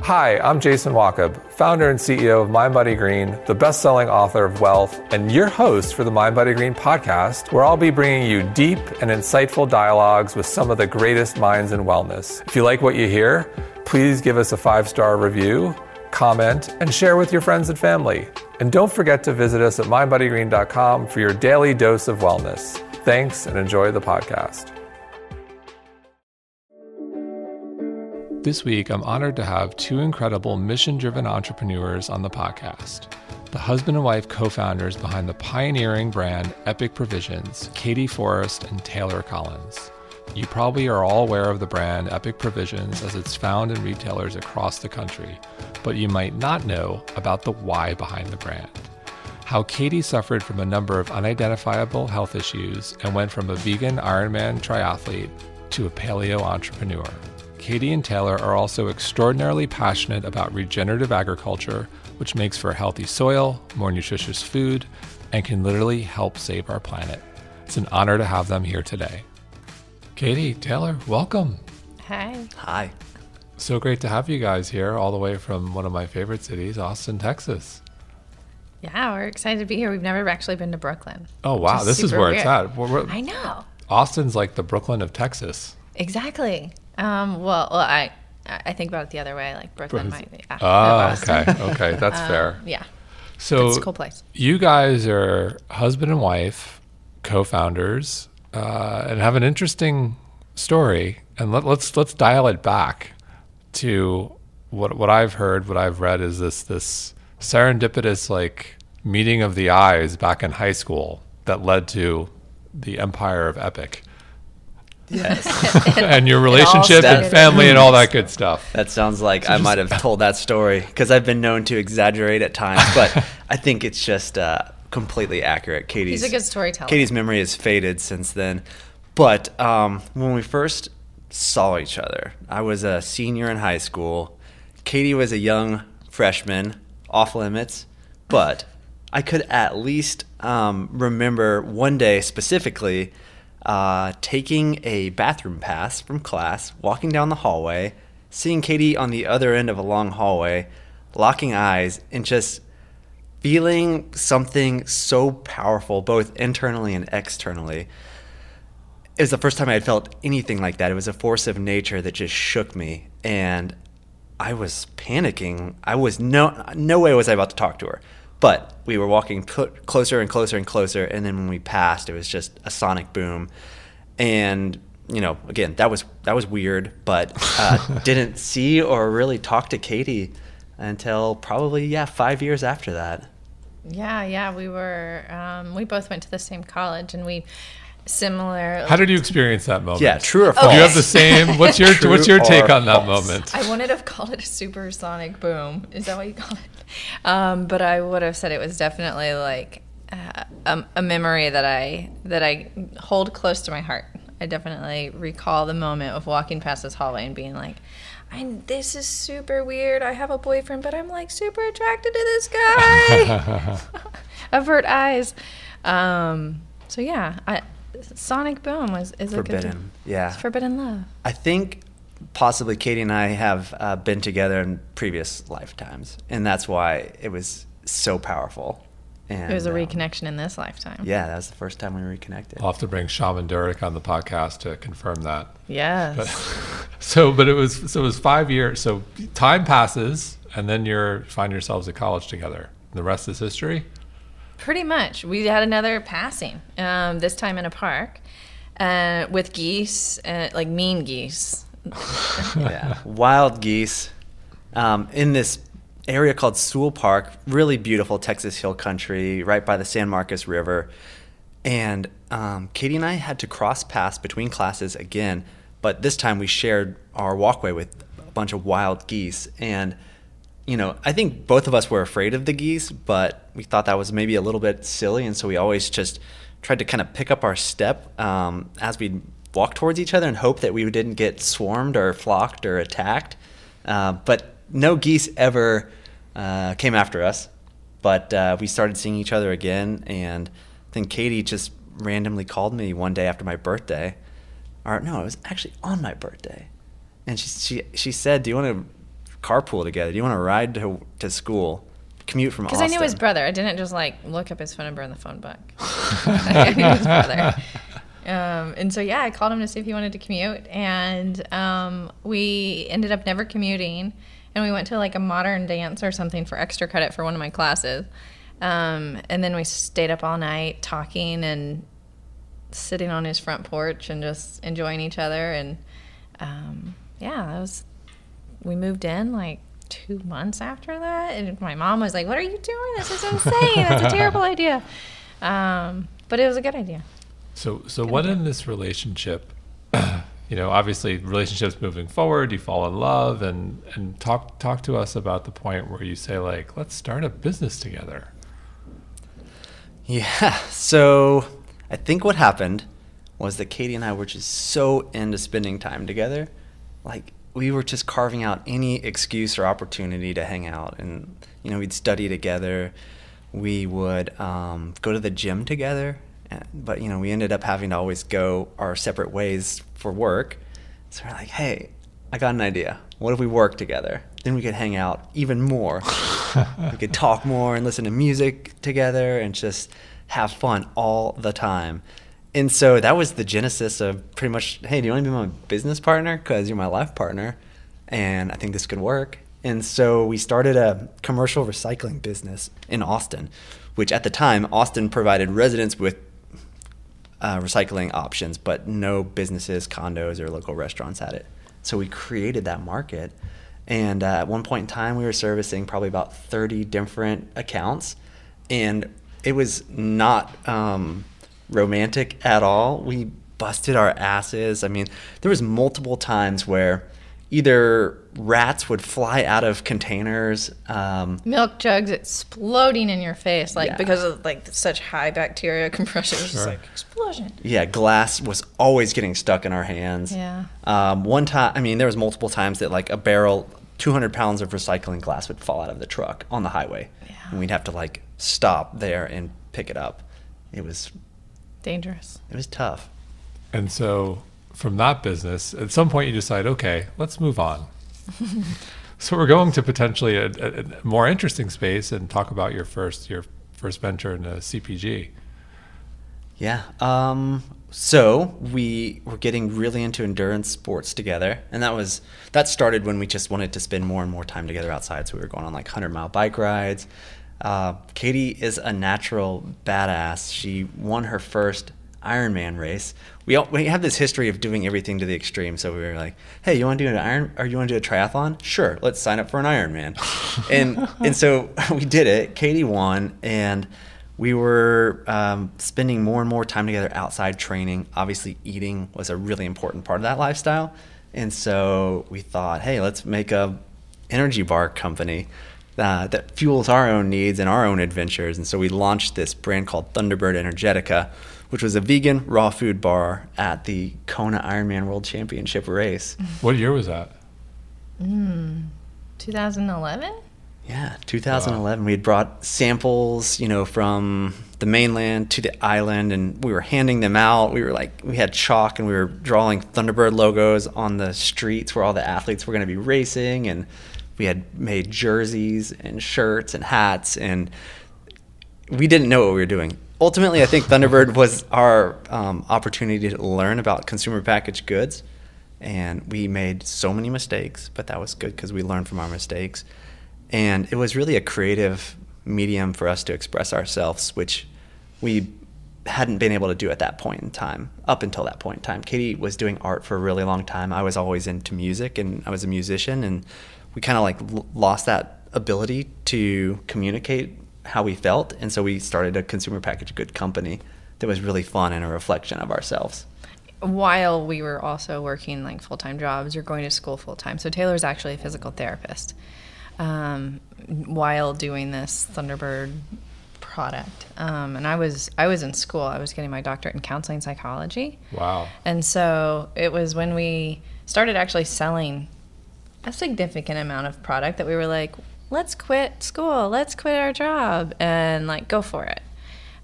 Hi, I'm Jason Wachob, founder and CEO of MindBodyGreen, the best-selling author of Wellth, and your host for the MindBodyGreen podcast, where I'll be bringing you deep and insightful dialogues with some of the greatest minds in wellness. If you like what you hear, please give us a five-star review, comment, and share with your friends and family. And don't forget to visit us at mindbodygreen.com for your daily dose of wellness. Thanks and enjoy the podcast. This week, I'm honored to have two incredible mission driven entrepreneurs on the podcast. The husband and wife co founders behind the pioneering brand Epic Provisions, Katie Forrest and Taylor Collins. You probably are all aware of the brand Epic Provisions as it's found in retailers across the country, but you might not know about the why behind the brand. How Katie suffered from a number of unidentifiable health issues and went from a vegan Ironman triathlete to a paleo entrepreneur. Katie and Taylor are also extraordinarily passionate about regenerative agriculture, which makes for healthy soil, more nutritious food, and can literally help save our planet. It's an honor to have them here today. Katie, Taylor, welcome. Hi. Hi. So great to have you guys here, all the way from one of my favorite cities, Austin, Texas. Yeah, we're excited to be here. We've never actually been to Brooklyn. Oh, wow. is This is super where it's at. We're- we're- I know. Austin's like the Brooklyn of Texas. Exactly. Um, well, well, I I think about it the other way. Like Brooklyn might be. It was. okay. Okay. That's fair. Yeah, So it's a cool place. you guys are husband and wife, co-founders, uh, and have an interesting story. And let, let's let's dial it back to what what I've heard, what I've read is this this serendipitous like meeting of the eyes back in high school that led to the empire of Epic Yes. and your relationship and family and all that good stuff. that sounds like I might have told that story because I've been known to exaggerate at times, but I think it's just uh, completely accurate. Katie's He's a good storyteller. Katie's memory has faded since then. But um, when we first saw each other, I was a senior in high school. Katie was a young freshman, off limits, but I could at least um, remember one day specifically uh, taking a bathroom pass from class, walking down the hallway, seeing Katie on the other end of a long hallway, locking eyes, and just feeling something so powerful, both internally and externally. It was the first time I had felt anything like that. It was a force of nature that just shook me, and I was panicking. I was no no way was I about to talk to her, but we were walking cl- closer and closer and closer, and then when we passed, it was just a sonic boom, and you know, again, that was that was weird, but uh, didn't see or really talk to Katie until probably yeah five years after that. Yeah, yeah. We were. Um, we both went to the same college, and we similar. How did you experience that moment? Yeah, true or false. Do you have the same? What's your True what's your take on that false? moment? I wouldn't have called it a supersonic boom. Is that what you call it? Um, but I would have said it was definitely like uh, a, a memory that I that I hold close to my heart. I definitely recall the moment of walking past this hallway and being like, I, "This is super weird. I have a boyfriend, but I'm like super attracted to this guy." Avert eyes. Um, so yeah, I, Sonic Boom was is a Forbidden, good yeah. It's forbidden love. I think possibly Katie and I have uh, been together in previous lifetimes, and that's why it was so powerful. And It was a um, reconnection in this lifetime. Yeah, that was the first time we reconnected. I'll have to bring Shaman Durek on the podcast to confirm that. Yes. So, but it was so it was five years. So time passes, and then you're find yourselves at college together. The rest is history. Pretty much. We had another passing, um, this time in a park, uh, with geese, uh, like mean geese. yeah, wild geese um, in this area called Sewell Park. Really beautiful Texas Hill Country, right by the San Marcos River. And um, Katie and I had to cross paths between classes again, but this time we shared our walkway with a bunch of wild geese. And you know, I think both of us were afraid of the geese, but we thought that was maybe a little bit silly, and so we always just tried to kind of pick up our step um, as we walk towards each other and hope that we didn't get swarmed or flocked or attacked. Uh, but no geese ever uh, came after us. But uh, we started seeing each other again, and then Katie just randomly called me one day after my birthday, or no, it was actually on my birthday, and she she she said, "Do you want to carpool together? Do you want to ride to to school, commute from Because I knew his brother. I didn't just like look up his phone number in the phone book. I knew his brother. Um, and so yeah, I called him to see if he wanted to commute, and um, we ended up never commuting. And we went to like a modern dance or something for extra credit for one of my classes. Um, and then we stayed up all night talking and sitting on his front porch and just enjoying each other. And um, yeah, that was. We moved in like two months after that, and my mom was like, "What are you doing? This is insane. That's a terrible idea." Um, but it was a good idea. So, so what in this relationship, you know, obviously relationships moving forward, you fall in love and, and talk, talk to us about the point where you say like, let's start a business together. Yeah. So I think what happened was that Katie and I were just so into spending time together. Like we were just carving out any excuse or opportunity to hang out. And, you know, we'd study together. We would um, go to the gym together. But, you know, we ended up having to always go our separate ways for work. So we're like, hey, I got an idea. What if we work together? Then we could hang out even more. we could talk more and listen to music together and just have fun all the time. And so that was the genesis of pretty much, hey, do you want to be my business partner? Because you're my life partner. And I think this could work. And so we started a commercial recycling business in Austin, which at the time, Austin provided residents with uh, recycling options, but no businesses, condos, or local restaurants had it. So we created that market. And uh, at one point in time, we were servicing probably about 30 different accounts. And it was not um, romantic at all. We busted our asses. I mean, there was multiple times where either rats would fly out of containers. Um, Milk jugs exploding in your face, like Yeah. because of like such high bacteria compression. It was just like explosion. yeah, glass was always getting stuck in our hands. Yeah. Um, one time, I mean, there was multiple times that like a barrel, 200 pounds of recycling glass would fall out of the truck on the highway, Yeah. and we'd have to like stop there and pick it up. It was Dangerous. it was tough. And so from that business, at some point you decide, okay, let's move on. so we're going to potentially a, a, a more interesting space and talk about your first your first venture in a CPG. Yeah. Um, so we were getting really into endurance sports together, and that was that started when we just wanted to spend more and more time together outside. So we were going on like hundred mile bike rides. Uh, Katie is a natural badass. She won her first Ironman race. We all, we have this history of doing everything to the extreme. So we were like, "Hey, you want to do an iron? Or you want to do a triathlon? Sure, let's sign up for an Ironman." and and so we did it. Katie won, and we were um, spending more and more time together outside training. Obviously, eating was a really important part of that lifestyle, and so we thought, hey, let's make a energy bar company uh, that fuels our own needs and our own adventures. And so we launched this brand called Thunderbird Energetica, which was a vegan raw food bar at the Kona Ironman World Championship race. What year was that? 2011. Yeah, 2011. We had brought samples, you know, from the mainland to the island, and we were handing them out. We were like, we had chalk, and we were drawing Thunderbird logos on the streets where all the athletes were going to be racing, and we had made jerseys and shirts and hats, and we didn't know what we were doing. Ultimately, I think Thunderbird was our um, opportunity to learn about consumer packaged goods, and we made so many mistakes, but that was good because we learned from our mistakes. And it was really a creative medium for us to express ourselves, which we hadn't been able to do at that point in time, up until that point in time. Katie was doing art for a really long time. I was always into music and I was a musician, and we kind of like lost that ability to communicate how we felt. And so we started a consumer packaged good company that was really fun and a reflection of ourselves. While we were also working like full time jobs or going to school full time. So Taylor's actually a physical therapist. Um, while doing this Thunderbird product, um, and I was I was in school. I was getting my doctorate in counseling psychology. Wow. And so it was when we started actually selling a significant amount of product that we were like, let's quit school, let's quit our job, and like go for it.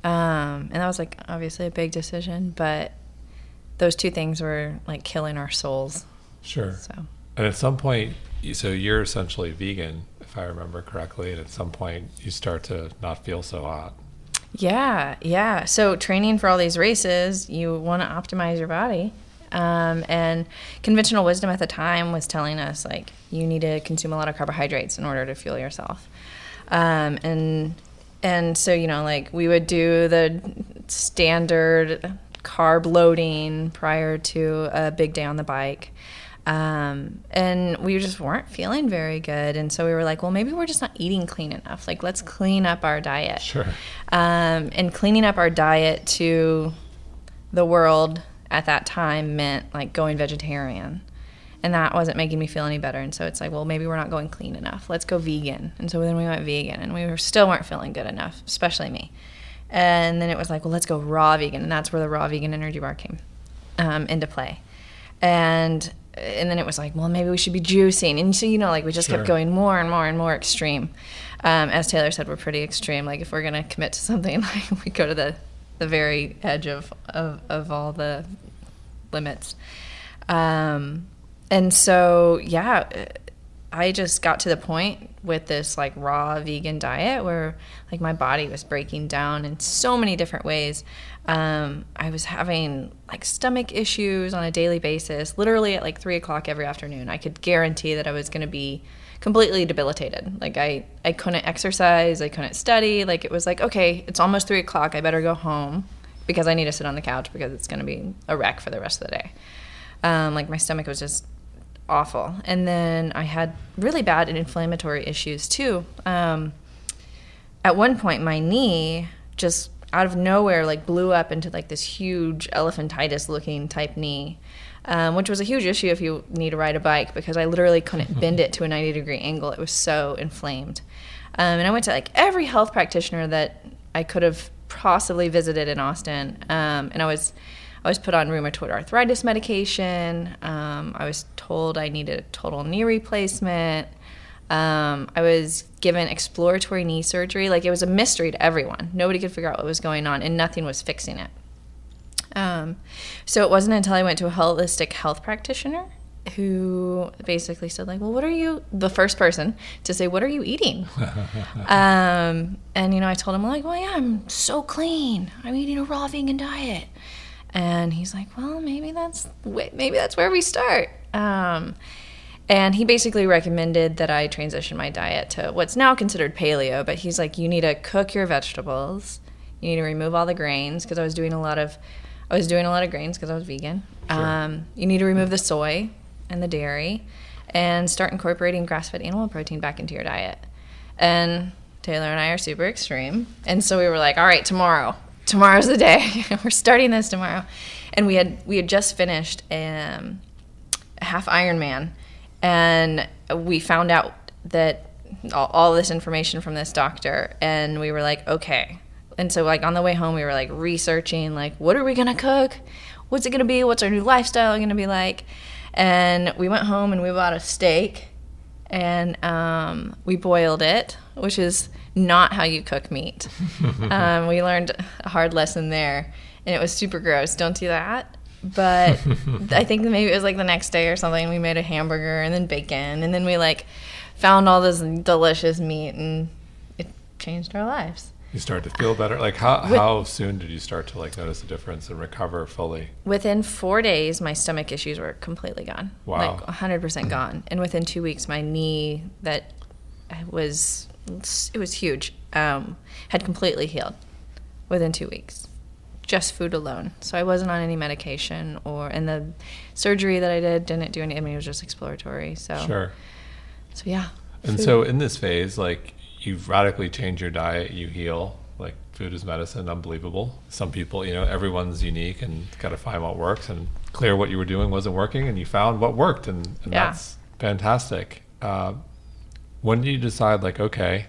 Um, and that was like obviously a big decision, but those two things were like killing our souls. Sure. So And at some point, so you're essentially vegan, if I remember correctly, and at some point you start to not feel so hot. Yeah, yeah. So training for all these races, you want to optimize your body. Um, and conventional wisdom at the time was telling us like you need to consume a lot of carbohydrates in order to fuel yourself. Um, and and so you know like we would do the standard carb loading prior to a big day on the bike. Um, and we just weren't feeling very good. And so we were like, well, maybe we're just not eating clean enough. Like, let's clean up our diet. Sure. Um, and cleaning up our diet to the world at that time meant like going vegetarian. And that wasn't making me feel any better. And so it's like, well, maybe we're not going clean enough. Let's go vegan. And so then we went vegan and we were still weren't feeling good enough, especially me. And then it was like, well, let's go raw vegan. And that's where the raw vegan energy bar came um, into play. And and then it was like, well, maybe we should be juicing. And so, you know, like we just Sure. kept going more and more and more extreme. Um, as Taylor said, we're pretty extreme. Like if we're going to commit to something, like we go to the, the very edge of, of, of all the limits. Um, and so, yeah, I just got to the point with this like raw vegan diet where like my body was breaking down in so many different ways. Um, I was having like stomach issues on a daily basis, literally at like three o'clock every afternoon. I could guarantee that I was going to be completely debilitated. Like I, I couldn't exercise, I couldn't study. Like it was like, okay, it's almost three o'clock. I better go home because I need to sit on the couch because it's going to be a wreck for the rest of the day. Um, like my stomach was just awful. And then I had really bad inflammatory issues too. Um, at one point, my knee just out of nowhere like blew up into like this huge elephantitis looking type knee. Um, which was a huge issue if you need to ride a bike because I literally couldn't bend it to a 90 degree angle. It was so inflamed. Um, and I went to like every health practitioner that I could have possibly visited in Austin. Um, and I was I was put on rheumatoid arthritis medication. Um, I was told I needed a total knee replacement. Um, I was given exploratory knee surgery. Like it was a mystery to everyone. Nobody could figure out what was going on, and nothing was fixing it. Um, so it wasn't until I went to a holistic health practitioner who basically said like well what are you the first person to say what are you eating um, and you know i told him like well yeah i'm so clean i'm eating a raw vegan diet and he's like well maybe that's maybe that's where we start um, and he basically recommended that i transition my diet to what's now considered paleo but he's like you need to cook your vegetables. You need to remove all the grains because i was doing a lot of i was doing a lot of grains because i was vegan. Sure. um, you need to remove the soy and the dairy and start incorporating grass-fed animal protein back into your diet. And taylor and i are super extreme. And so we were like all right tomorrow. Tomorrow's the day. We're starting this tomorrow. And we had we had just finished um, a half ironman and we found out that all, all this information from this doctor and we were like okay. And so like on the way home we were like researching like what are we gonna cook? What's it gonna be? What's our new lifestyle gonna be like? And we went home and we bought a steak and um, we boiled it which is not how you cook meat. Um, we learned a hard lesson there and it was super gross. Don't do that but i think maybe it was like the next day or something we made a hamburger and then bacon and then we like found all this delicious meat and it changed our lives You start to feel better. Like how With- how soon did you start to like notice a difference and recover fully? within four days my stomach issues were completely gone Wow. like 100% gone and within two weeks my knee that was it was huge um, had completely healed within two weeks just food alone so i wasn't on any medication or and the surgery that i did didn't do any i mean it was just exploratory so Sure. so yeah And food. so in this phase, like you've radically changed your diet, you heal. Like food is medicine, unbelievable. Some people, you know, everyone's unique and got to find what works. And clear what you were doing wasn't working, and you found what worked, and, and Yeah. that's fantastic. Uh, when do you decide, like, okay,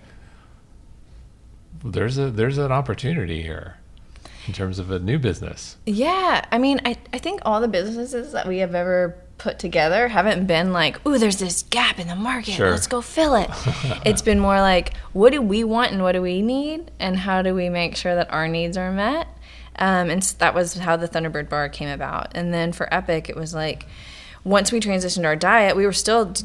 there's a there's an opportunity here in terms of a new business? Yeah, I mean, I, I think all the businesses that we have ever put together haven't been like, ooh, there's this gap in the market. Sure. Let's go fill it. it's been more like, what do we want and what do we need? And how do we make sure that our needs are met? Um, and s that was how the Thunderbird bar came about. And then for Epic, it was like, once we transitioned our diet, we were still d-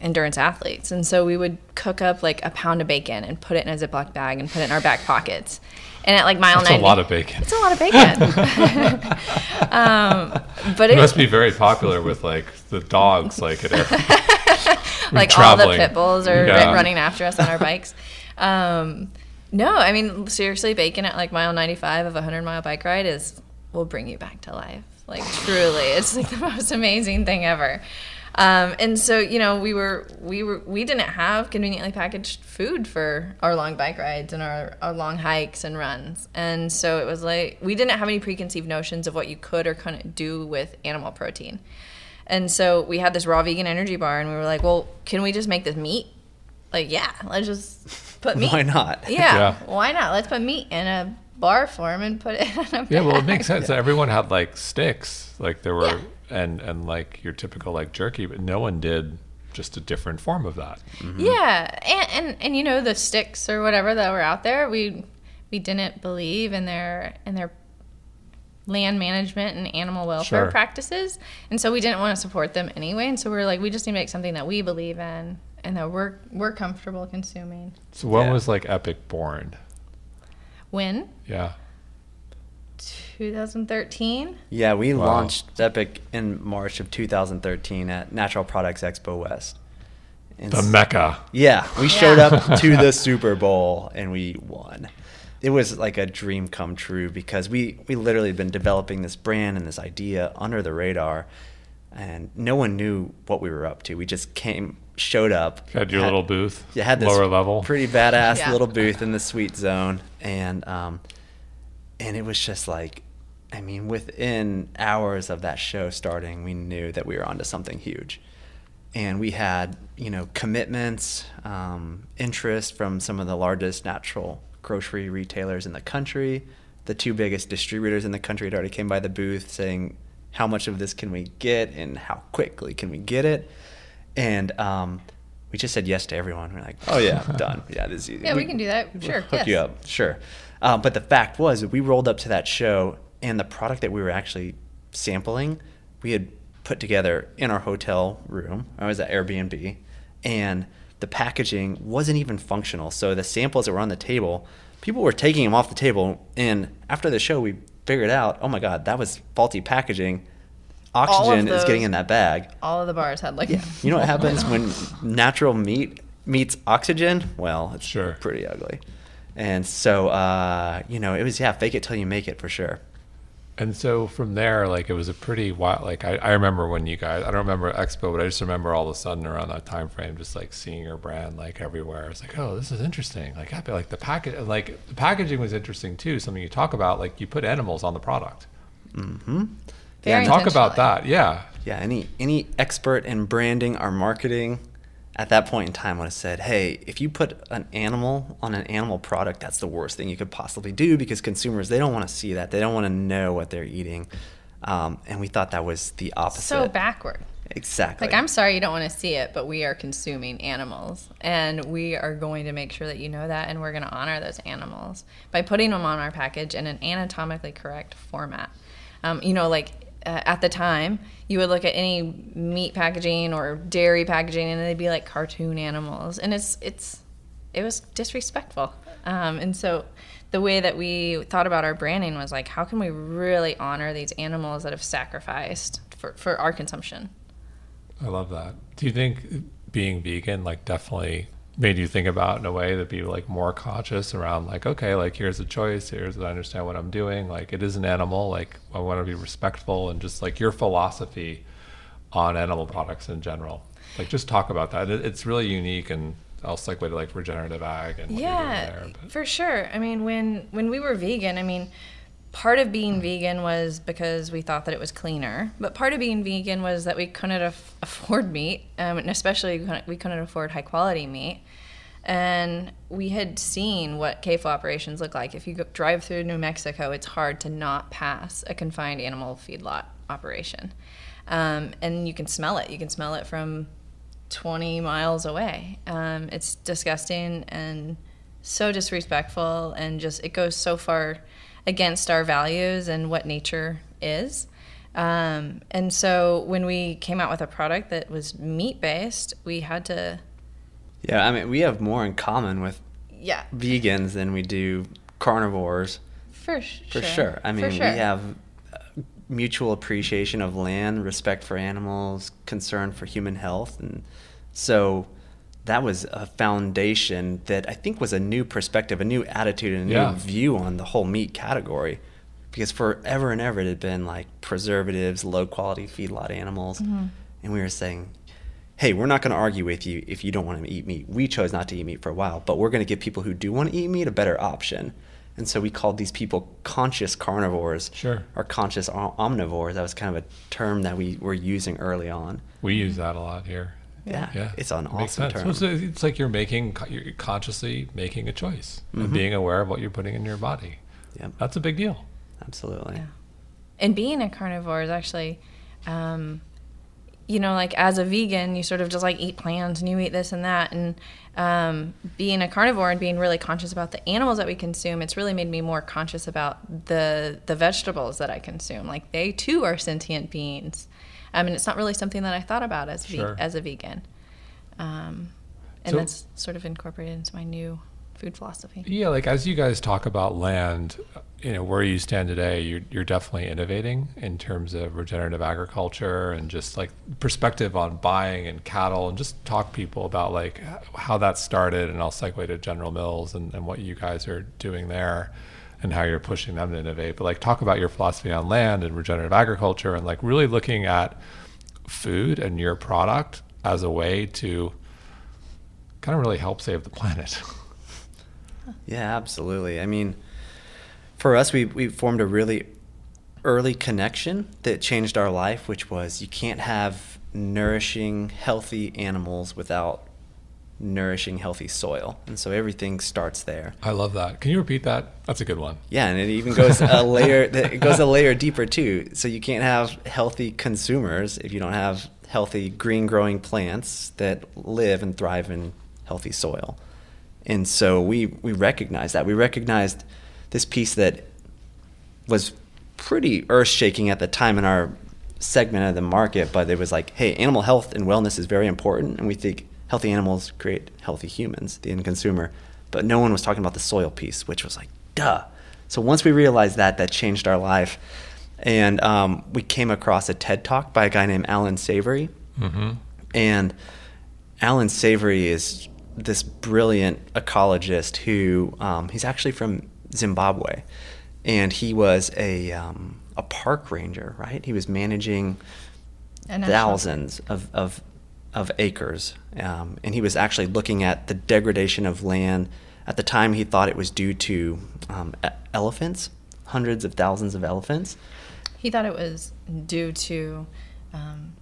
endurance athletes. And so we would cook up like a pound of bacon and put it in a Ziploc bag and put it in our back pockets. And at like mile That's 90, a lot of bacon. It's a lot of bacon. um, but It it, must be very popular with like the dogs, like at air- like all the pit bulls are Yeah. running after us on our bikes. Um, no, I mean seriously, bacon at like mile 95 of a 100 mile bike ride is will bring you back to life. Like truly, it's like the most amazing thing ever. Um, and so you know we were we were we didn't have conveniently packaged food for our long bike rides and our, our long hikes and runs and so it was like we didn't have any preconceived notions of what you could or couldn't do with animal protein and so we had this raw vegan energy bar, and we were like, well, can we just make this meat? Like, yeah, let's just put meat. Why not? Yeah, Yeah. why not? Let's put meat in a bar form and put it in a Yeah, well, it makes sense. Everyone had like sticks, like there were, Yeah. And and like your typical like jerky, but no one did just a different form of that. Mm-hmm. Yeah, and, and and you know the sticks or whatever that were out there, we we didn't believe in their in their land management and animal welfare Sure. practices, and so we didn't want to support them anyway. And so we were like, we just need to make something that we believe in and that we're we're comfortable consuming. So when Yeah. was like Epic born? When Yeah, 2013. Yeah, we Wow. launched Epic in March of 2013 at Natural Products Expo West. And the mecca. Yeah, we showed up to the Super Bowl and we won. It was like a dream come true because we we literally had been developing this brand and this idea under the radar, and no one knew what we were up to. We just came, showed up, Had your little booth, you had this lower level. pretty badass Yeah. little booth in the sweet zone, and um, and it was just like, I mean, within hours of that show starting, we knew that we were onto something huge, and we had you know commitments, um, interest from some of the largest natural grocery retailers in the country. The two biggest distributors in the country had already came by the booth saying, "How much of this can we get, and how quickly can we get it?" And um, we just said yes to everyone. We're like, "Oh yeah, done. Yeah, this is easy. Yeah, we can do that. Sure, Hook yes. you up, sure." Uh, but the fact was, we rolled up to that show, and the product that we were actually sampling, we had put together in our hotel room. I was at Airbnb, and the packaging wasn't even functional. So the samples that were on the table, people were taking them off the table. And after the show, we figured out, oh my god, that was faulty packaging. Oxygen is getting in that bag. All of the bars had like Yeah. You know what happens when natural meat meets oxygen? Well, it's Sure. pretty ugly. And so, uh, you know, it was yeah, fake it till you make it for sure. And so from there, like it was a pretty wild. Like I, I remember when you guys, I don't remember Expo, but I just remember all of a sudden around that time frame, just like seeing your brand like everywhere. It's like, oh, this is interesting. Like happy, like the package, like the packaging was interesting too. Something you talk about, like you put animals on the product. Mm-hmm. Very Talk about that. Yeah. Yeah, any any expert in branding or marketing at that point in time would have said, "Hey, if you put an animal on an animal product, that's the worst thing you could possibly do because consumers they don't want to see that. They don't want to know what they're eating." Um, and we thought that was the opposite. so backward. Exactly. Like I'm sorry you don't want to see it, but we are consuming animals, and we are going to make sure that you know that, and we're going to honor those animals by putting them on our package in an anatomically correct format. Um, you know, like uh, at the time, you would look at any meat packaging or dairy packaging, and they'd be like cartoon animals, and it's it's it was disrespectful. Um, and so the way that we thought about our branding was like, how can we really honor these animals that have sacrificed for, for our consumption? I love that. Do you think being vegan like definitely made you think about in a way that be like more conscious around like okay like here's a choice here's I understand what I'm doing like it is an animal like I want to be respectful and just like your philosophy on animal products in general like just talk about that it, it's really unique and I'll segue to like regenerative ag and what you're doing Yeah, there for sure. I mean, when when we were vegan, I mean, part of being vegan was because we thought that it was cleaner, but part of being vegan was that we couldn't af- afford meat, um, and especially we couldn't, we couldn't afford high quality meat. And we had seen what CAFO operations look like. If you go, drive through New Mexico, it's hard to not pass a confined animal feedlot operation. Um, and you can smell it. You can smell it from 20 miles away. Um, it's disgusting and so disrespectful, and just it goes so far against our values and what nature is. Um, and so when we came out with a product that was meat based, we had to. Yeah, I mean, we have more in common with Yeah. vegans than we do carnivores. For sure. For sure. I mean, sure. we have uh, mutual appreciation of land, respect for animals, concern for human health, and so that was a foundation that I think was a new perspective, a new attitude, and a Yeah. new view on the whole meat category. Because forever and ever it had been like preservatives, low quality feedlot animals, Mm-hmm. and we were saying, "Hey, we're not going to argue with you if you don't want to eat meat. We chose not to eat meat for a while, but we're going to give people who do want to eat meat a better option." And so we called these people conscious carnivores Sure. or conscious om- omnivores. That was kind of a term that we were using early on. We use that a lot here. Yeah, Yeah, it's an It makes awesome sense. term. Well, It's, it's like you're making, you're consciously making a choice and being aware of what you're putting in your body. Yep, That's a big deal. absolutely. Yeah. And being a carnivore is actually, um, you know, like as a vegan, you sort of just like eat plants and you eat this and that. And um, being a carnivore and being really conscious about the animals that we consume, it's really made me more conscious about the the vegetables that I consume. Like they too are sentient beings. I mean, it's not really something that I thought about as ve- Sure. as a vegan. Um, and So- that's sort of incorporated into my new food philosophy. Yeah, like as you guys talk about land, you know, where you stand today, you're, you're definitely innovating in terms of regenerative agriculture and just like perspective on buying and cattle and just talk people about like how that started. And I'll segue to General Mills and, and what you guys are doing there and how you're pushing them to innovate. But like talk about your philosophy on land and regenerative agriculture and like really looking at food and your product as a way to kind of really help save the planet. Yeah, absolutely. I mean, for us, we, we formed a really early connection that changed our life, which was you can't have nourishing, healthy animals without nourishing, healthy soil. And so everything starts there. I love that. Can you repeat that? That's a good one. Yeah, and it even goes a layer. It goes a layer deeper too. So you can't have healthy consumers if you don't have healthy green growing plants that live and thrive in healthy soil. And so we we recognized that. We recognized this piece that was pretty earth shaking at the time in our segment of the market, but it was like, hey, animal health and wellness is very important, and we think healthy animals create healthy humans, the end consumer. But no one was talking about the soil piece, which was like, duh. So once we realized that, that changed our life. And um, we came across a TED talk by a guy named Allan Savory. Mm-hmm. And Allan Savory is this brilliant ecologist who um, he's actually from Zimbabwe, and he was a um, a park ranger. Right, he was managing thousands of of, of acres, um, and he was actually looking at the degradation of land. At the time, he thought it was due to um, elephants, hundreds of thousands of elephants. He thought it was due to um,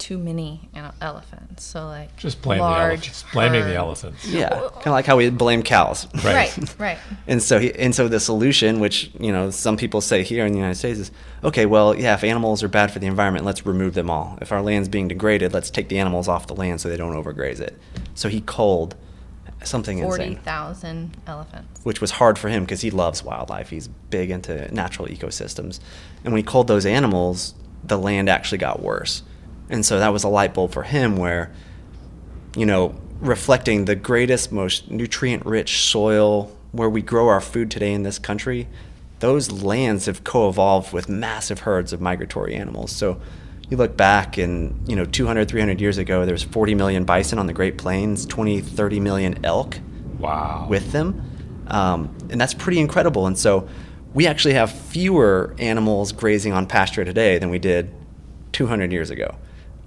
too many elephants. So like Just blame the large elephants. Blaming the elephants. Yeah, kind of like how we blame cows. Right. Right, right. And so, he, and so the solution, which you know some people say here in the United States, is okay. Well, yeah, if animals are bad for the environment, let's remove them all. If our land's being degraded, let's take the animals off the land so they don't overgraze it. So he culled something Forty insane, thousand elephants. which was hard for him because he loves wildlife. He's big into natural ecosystems, and when he culled those animals, the land actually got worse. And so that was a light bulb for him, where you know, reflecting the greatest, most nutrient rich soil where we grow our food today in this country, those lands have co evolved with massive herds of migratory animals. So you look back and, you know, 200, 300 years ago, there was 40 million bison on the Great Plains, 20, 30 million elk Wow. with them. Um, and that's pretty incredible. And so we actually have fewer animals grazing on pasture today than we did 200 years ago.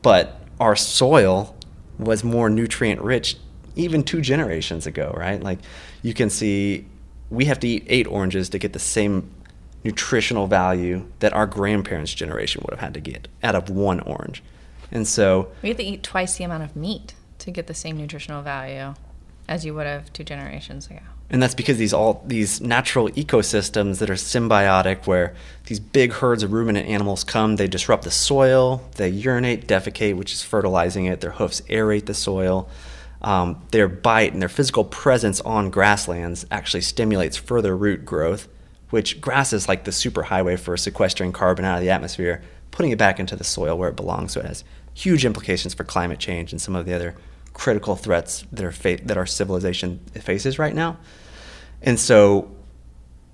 But our soil was more nutrient rich even two generations ago, right? Like you can see we have to eat eight oranges to get the same nutritional value that our grandparents' generation would have had to get out of one orange. And so We have to eat twice the amount of meat to get the same nutritional value as you would have two generations ago. And that's because these all these natural ecosystems that are symbiotic where these big herds of ruminant animals come they disrupt the soil they urinate defecate which is fertilizing it their hoofs aerate the soil um, their bite and their physical presence on grasslands actually stimulates further root growth which grass is like the superhighway for sequestering carbon out of the atmosphere putting it back into the soil where it belongs. So it has huge implications for climate change and some of the other critical threats that, are fa- that our civilization faces right now. And so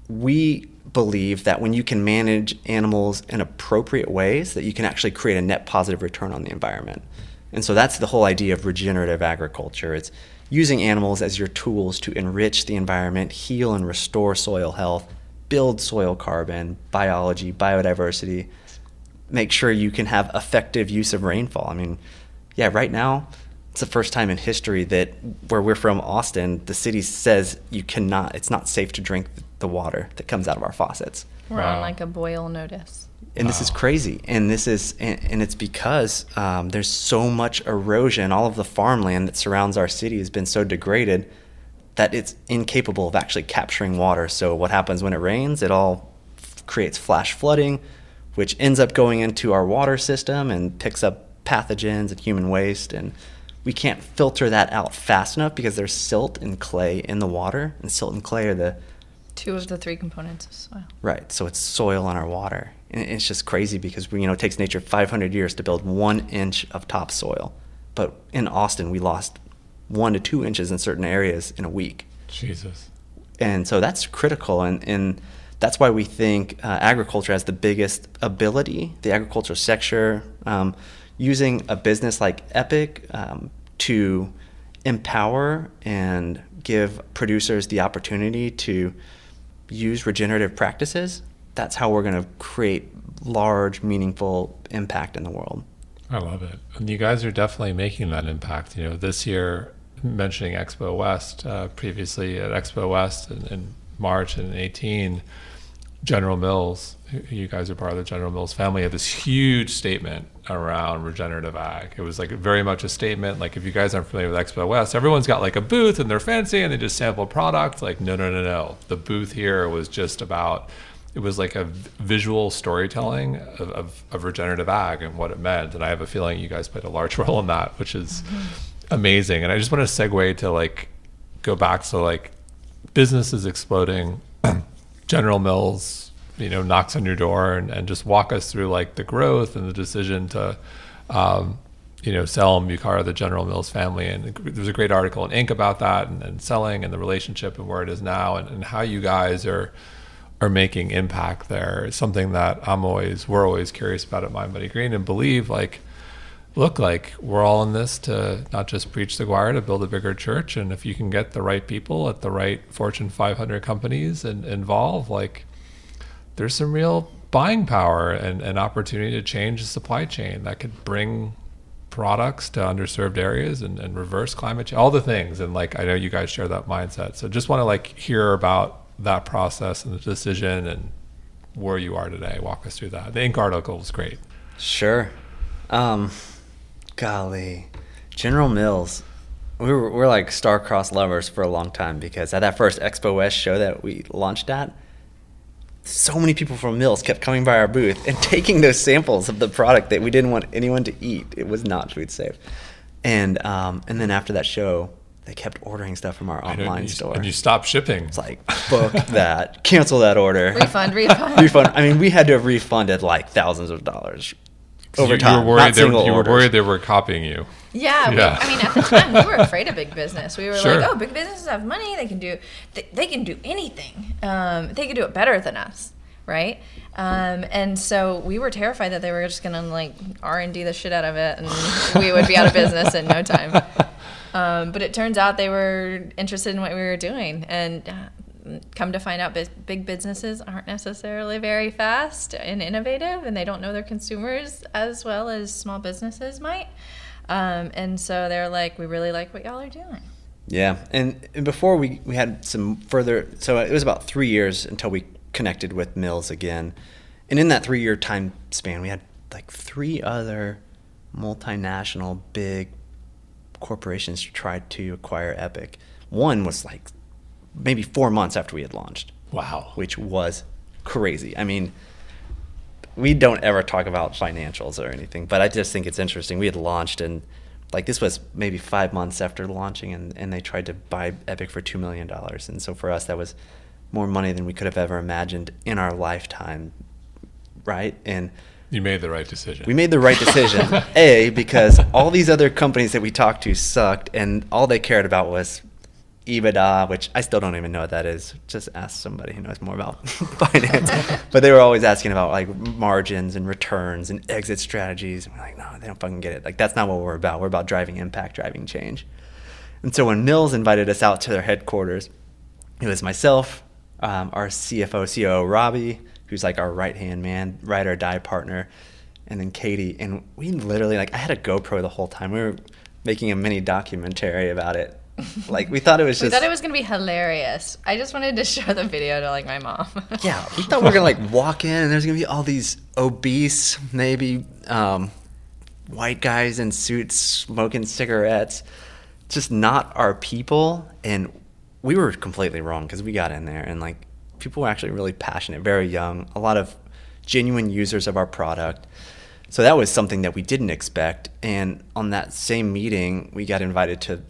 we believe that when you can manage animals in appropriate ways, that you can actually create a net positive return on the environment. And so that's the whole idea of regenerative agriculture. It's using animals as your tools to enrich the environment, heal and restore soil health, build soil carbon, biology, biodiversity, make sure you can have effective use of rainfall. I mean, yeah, right now it's the first time in history that where we're from, Austin, the city says you cannot. It's not safe to drink the water that comes out of our faucets. We're wow. on like a boil notice. And wow. this is crazy. And this is, and, and it's because um, there's so much erosion. All of the farmland that surrounds our city has been so degraded that it's incapable of actually capturing water. So what happens when it rains? It all f- creates flash flooding, which ends up going into our water system and picks up pathogens and human waste and we can't filter that out fast enough because there's silt and clay in the water and silt and clay are the two of the three components of soil. Right so it's soil on our water. And it's just crazy because you know it takes nature 500 years to build one inch of topsoil. But in austin we lost one to two inches in certain areas in a week. Jesus. And so that's critical and, and that's why we think uh, agriculture has the biggest ability the agricultural sector um, using a business like Epic um, to empower and give producers the opportunity to use regenerative practices, that's how we're going to create large, meaningful impact in the world. I love it. And you guys are definitely making that impact. You know, this year, mentioning Expo West, uh, previously at Expo West in, in March and 18, General Mills, you guys are part of the General Mills family, had this huge statement around regenerative ag. It was like very much a statement. Like if you guys aren't familiar with Expo West, everyone's got like a booth and they're fancy and they just sample product. Like no, no, no, no. The booth here was just about. It was like a visual storytelling of, of, of regenerative ag and what it meant. And I have a feeling you guys played a large role in that, which is mm-hmm. amazing. And I just want to segue to like go back to like business is exploding General Mills, you know, knocks on your door and, and just walk us through like the growth and the decision to, um, you know, sell Mucara, the General Mills family. And there's a great article in Inc. about that and, and selling and the relationship and where it is now and, and how you guys are are making impact there. It's something that I'm always we're always curious about at Mind Body Green and believe like look like we're all in this to not just preach the choir to build a bigger church and if you can get the right people at the right fortune 500 companies and involved like there's some real buying power and, and opportunity to change the supply chain that could bring products to underserved areas and, and reverse climate change all the things. And like i know you guys share that mindset. So just want to like hear about that process and the decision and where you are today. Walk us through that. The Inc. article was great. Sure. Um, golly, General Mills. We were, we're like star-crossed lovers for a long time because at that first Expo West show that we launched at, so many people from Mills kept coming by our booth and taking those samples of the product that we didn't want anyone to eat. It was not food safe. And um, and then after that show, they kept ordering stuff from our online you, store. And you stopped shipping. It's like book that, cancel that order, refund, refund, refund. I mean, we had to have refunded like thousands of dollars over you, time. You were worried, they, you were worried they were copying you. Yeah, yeah. We, I mean, at the time, we were afraid of big business. We were sure. like, "Oh, big businesses have money; they can do, they, they can do anything. Um, they can do it better than us, right?" Um, and so we were terrified that they were just gonna like R and D the shit out of it, and we would be out of business in no time. Um, but it turns out they were interested in what we were doing, and uh, come to find out big businesses aren't necessarily very fast and innovative and they don't know their consumers as well as small businesses might. Um, and so they're like we really like what y'all are doing. Yeah and, and before we, we had some further so it was about three years until we connected with mills again. And in that three year time span we had like three other multinational big corporations tried to acquire epic. One was like maybe four months after we had launched. Wow. Which was crazy. I mean, we don't ever talk about financials or anything, but I just think it's interesting. We had launched and like this was maybe five months after launching and, and they tried to buy Epic for $2 million. And so for us, that was more money than we could have ever imagined in our lifetime. Right. And You made the right decision. We made the right decision. a because all these other companies that we talked to sucked, and all they cared about was EBITDA, which I still don't even know what that is. Just ask somebody who knows more about finance. but they were always asking about like margins and returns and exit strategies. And we're like, no, they don't fucking get it. Like that's not what we're about. We're about driving impact, driving change. And so when Mills invited us out to their headquarters, it was myself, um, our CFO, COO Robbie, who's like our right hand man, ride or die partner, and then Katie. And we literally like I had a GoPro the whole time. We were making a mini documentary about it like we thought it was just. we thought it was gonna be hilarious. I just wanted to show the video to like my mom. yeah, we thought we were gonna like walk in and there's gonna be all these obese, maybe um, white guys in suits smoking cigarettes, just not our people. And we were completely wrong because we got in there and like people were actually really passionate, very young, a lot of genuine users of our product. So that was something that we didn't expect. And on that same meeting, we got invited to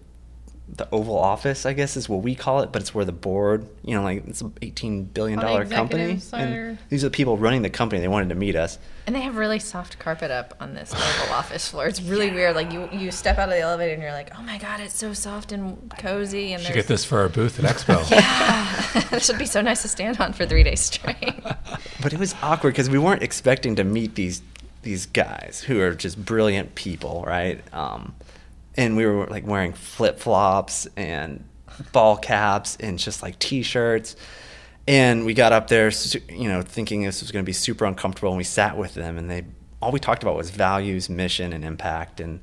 the Oval Office, I guess is what we call it, but it's where the board, you know, like it's an eighteen billion dollar company, and these are the people running the company. They wanted to meet us, and they have really soft carpet up on this Oval Office floor. It's really yeah. weird. Like you, you step out of the elevator and you're like, oh my god, it's so soft and cozy. And should get this for our booth at Expo. yeah, it should be so nice to stand on for three days straight. but it was awkward because we weren't expecting to meet these these guys who are just brilliant people, right? Um, and we were like wearing flip flops and ball caps and just like t-shirts. And we got up there, you know, thinking this was going to be super uncomfortable. And we sat with them, and they all we talked about was values, mission, and impact. And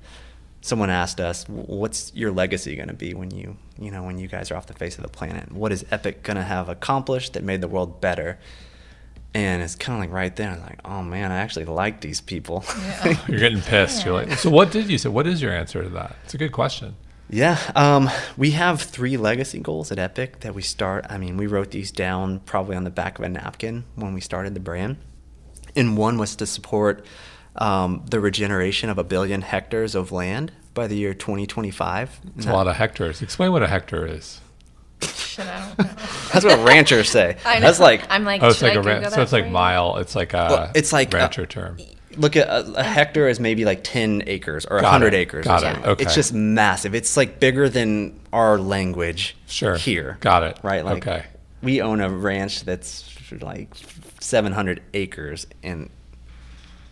someone asked us, "What's your legacy going to be when you, you know, when you guys are off the face of the planet? What is Epic going to have accomplished that made the world better?" And it's kind of like right there. I was like, oh man, I actually like these people. Yeah. You're getting pissed. You're like, so what did you say? What is your answer to that? It's a good question. Yeah, um, we have three legacy goals at Epic that we start. I mean, we wrote these down probably on the back of a napkin when we started the brand. And one was to support um, the regeneration of a billion hectares of land by the year 2025. It's a lot of hectares. Explain what a hectare is. Shit, I don't know. That's what ranchers say. I know. That's like I'm like, oh, it's like a ran- so it's like mile. It's like a well, it's like uh, rancher a, term. Look at a, a, hectare is maybe like ten acres or hundred acres. Got it. Okay. It's just massive. It's like bigger than our language. Sure. Here. Got it. Right. Like, okay. We own a ranch that's like 700 acres and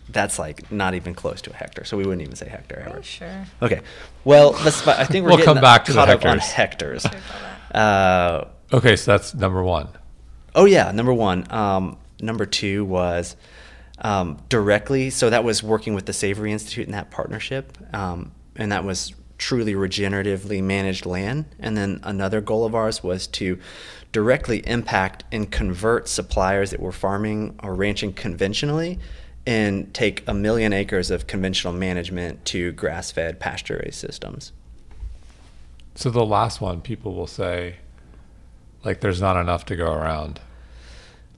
that's like not even close to a hectare. So we wouldn't even say hectare ever. Oh, sure. Okay. Well, let's. I think we're we'll getting come back to caught the up on hectares. Uh, okay, so that's number one. Oh yeah, number one. Um, number two was um, directly. So that was working with the Savory Institute in that partnership, um, and that was truly regeneratively managed land. And then another goal of ours was to directly impact and convert suppliers that were farming or ranching conventionally and take a million acres of conventional management to grass fed pasture raised systems. So the last one, people will say, like, there's not enough to go around.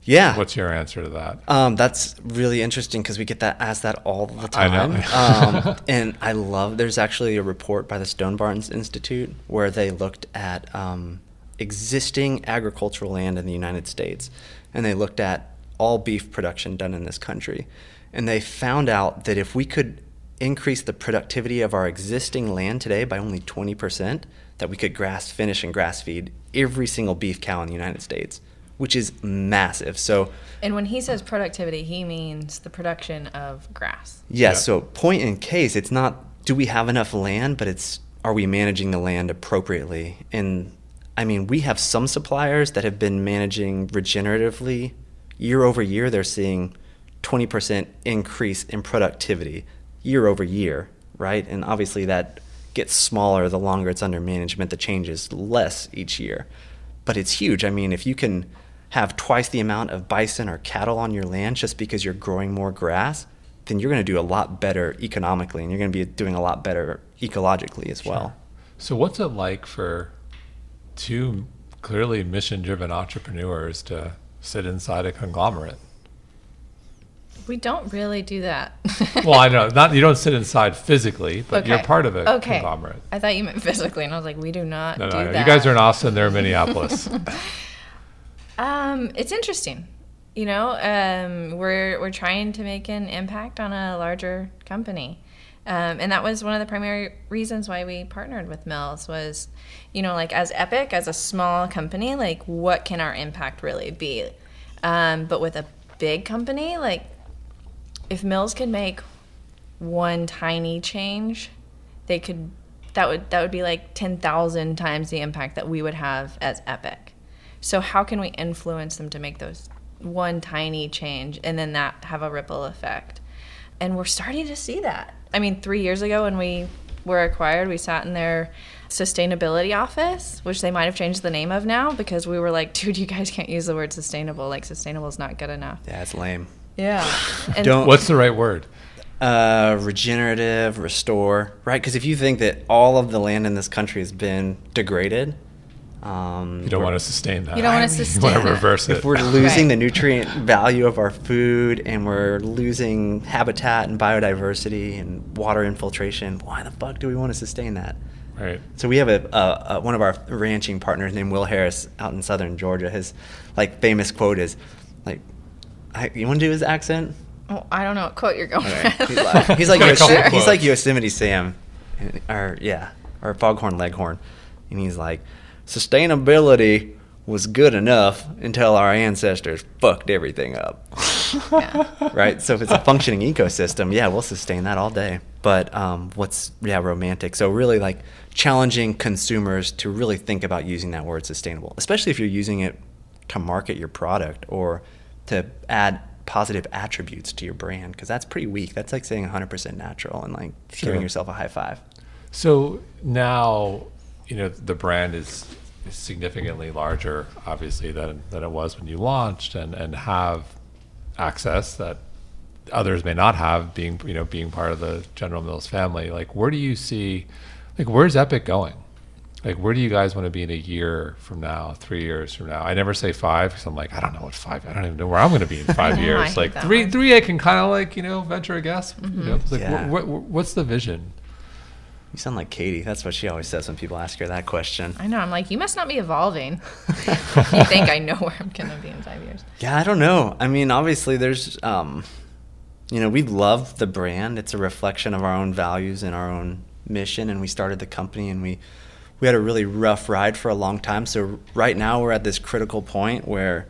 Yeah. What's your answer to that? Um, that's really interesting because we get that asked that all the time. I know. um, and I love. There's actually a report by the Stone Barns Institute where they looked at um, existing agricultural land in the United States, and they looked at all beef production done in this country, and they found out that if we could increase the productivity of our existing land today by only 20 percent, that we could grass finish and grass feed every single beef cow in the United States, which is massive. So, and when he says productivity, he means the production of grass. Yes. Yeah, so, point in case, it's not do we have enough land, but it's are we managing the land appropriately? And I mean, we have some suppliers that have been managing regeneratively year over year. They're seeing 20% increase in productivity year over year, right? And obviously that gets smaller the longer it's under management. The change is less each year. But it's huge. I mean, if you can have twice the amount of bison or cattle on your land just because you're growing more grass, then you're going to do a lot better economically and you're going to be doing a lot better ecologically as well. So, what's it like for two clearly mission driven entrepreneurs to sit inside a conglomerate? We don't really do that. well, I know not you don't sit inside physically, but okay. you're part of a okay. conglomerate. I thought you meant physically, and I was like, we do not no, do no, that. You guys are in Austin; they're in Minneapolis. um, it's interesting. You know, um, we're we're trying to make an impact on a larger company. Um, and that was one of the primary reasons why we partnered with Mills was, you know, like as Epic, as a small company, like what can our impact really be? Um, but with a big company, like if Mills could make one tiny change, they could that would that would be like 10,000 times the impact that we would have as Epic. So how can we influence them to make those one tiny change and then that have a ripple effect? And we're starting to see that. I mean, 3 years ago when we were acquired, we sat in their sustainability office, which they might have changed the name of now because we were like, dude, you guys can't use the word sustainable. Like sustainable is not good enough. Yeah, it's lame. Yeah. And Don't- What's the right word? Uh, regenerative, restore, right? Because if you think that all of the land in this country has been degraded, um, You don't want to sustain that. You don't wanna sustain. You sustain want to reverse it. if we're losing Right. the nutrient value of our food and we're losing habitat and biodiversity and water infiltration, why the fuck do we want to sustain that? right. So we have a, a, a one of our ranching partners named Will Harris out in southern Georgia. His like famous quote is like, I, "You want to do his accent?" Oh, I don't know what quote you're going Okay. with. He's like, he's like, Got Yos- he's like. Yosemite Sam, or yeah, or Foghorn Leghorn, and he's like, sustainability was good enough until our ancestors fucked everything up. Yeah. right? So if it's a functioning ecosystem, yeah, we'll sustain that all day. But um, what's yeah romantic? So really like challenging consumers to really think about using that word sustainable, especially if you're using it to market your product or to add positive attributes to your brand because that's pretty weak. That's like saying 100% natural and like Sure. giving yourself a high five. So now, you know, the brand is, significantly larger, obviously, than, than it was when you launched, and, and have access that others may not have, being you know being part of the General Mills family. Like, where do you see, like, where's Epic going? Like, where do you guys want to be in a year from now, three years from now? I never say five because I'm like, I don't know what five. I don't even know where I'm going to be in five I years. Like three, one. three, I can kind of like you know venture a guess. You know, it's like, Yeah. what, what, what's the vision? You sound like Katie. That's what she always says when people ask her that question. I know. I'm like, you must not be evolving. you think I know where I'm going to be in five years. Yeah, I don't know. I mean, obviously, there's, um, you know, we love the brand. It's a reflection of our own values and our own mission. And we started the company, and we we had a really rough ride for a long time. So right now, we're at this critical point where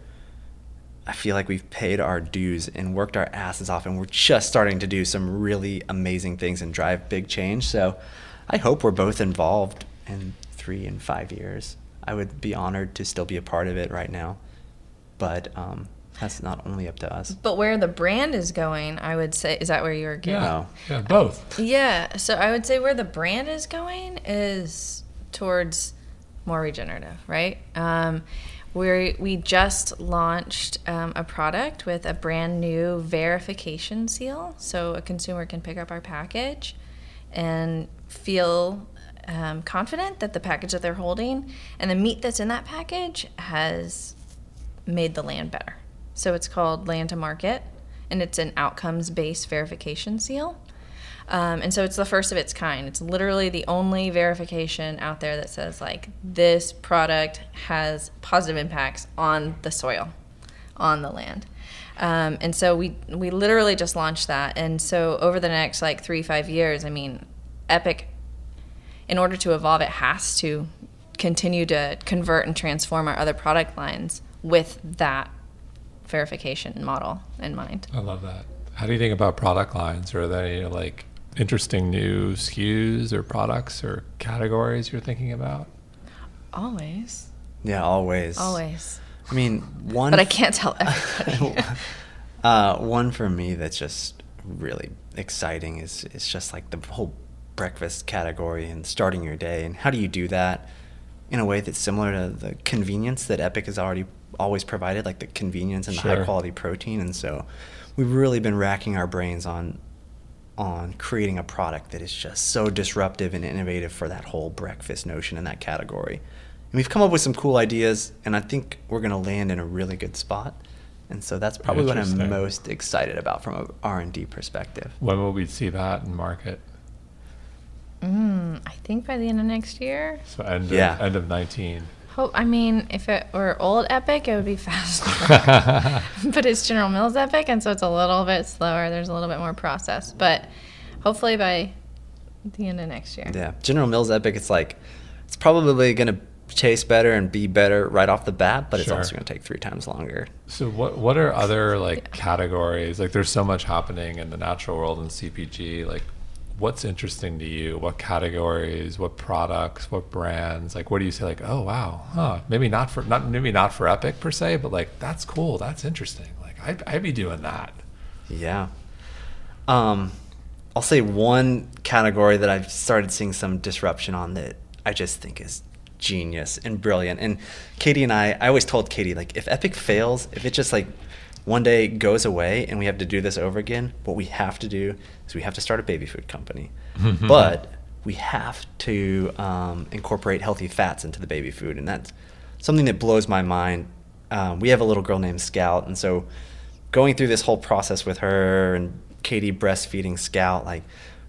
I feel like we've paid our dues and worked our asses off, and we're just starting to do some really amazing things and drive big change. So I hope we're both involved in three and five years. I would be honored to still be a part of it right now, but um, that's not only up to us. But where the brand is going, I would say, is that where you were getting? Yeah, yeah, both. Yeah. So I would say where the brand is going is towards more regenerative, right? Um, we we just launched um, a product with a brand new verification seal, so a consumer can pick up our package and feel um, confident that the package that they're holding and the meat that's in that package has made the land better. So it's called Land to Market, and it's an outcomes based verification seal. Um, and so it's the first of its kind. It's literally the only verification out there that says, like, this product has positive impacts on the soil, on the land. Um, and so we, we literally just launched that. And so over the next, like, three, five years, I mean, Epic, in order to evolve, it has to continue to convert and transform our other product lines with that verification model in mind. I love that. How do you think about product lines? Are there any like interesting new SKUs or products or categories you're thinking about? Always. Yeah, always. Always. I mean, one. But I can't tell everybody. uh, one for me that's just really exciting is is just like the whole breakfast category and starting your day. And how do you do that in a way that's similar to the convenience that Epic has already always provided, like the convenience and the high quality protein. And so we've really been racking our brains on on creating a product that is just so disruptive and innovative for that whole breakfast notion in that category. And we've come up with some cool ideas, and I think we're going to land in a really good spot. And so that's probably what I'm most excited about from a R&D perspective. When will we see that in market? mm, I think by the end of next year. So end Yeah. end of 19. Hope I mean, if it were old Epic, it would be faster. but it's General Mills Epic, and so it's a little bit slower. There's a little bit more process, but hopefully by the end of next year. Yeah, General Mills Epic. It's like it's probably going to taste better and be better right off the bat, but it's also going to take three times longer. So what what are other like categories? Like there's so much happening in the natural world and CPG. Like what's interesting to you? What categories? What products? What brands? Like what do you say like, "Oh wow. Huh. Maybe not for not maybe not for Epic per se, but like that's cool. That's interesting." Like I'd, I'd be doing that. Yeah. Um, I'll say one category that I've started seeing some disruption on that I just think is genius and brilliant. And Katie and I, I always told Katie, like, if Epic fails, if it just like one day goes away and we have to do this over again, what we have to do is we have to start a baby food company. but we have to um, incorporate healthy fats into the baby food. And that's something that blows my mind. Um, we have a little girl named Scout. And so going through this whole process with her and Katie breastfeeding Scout, like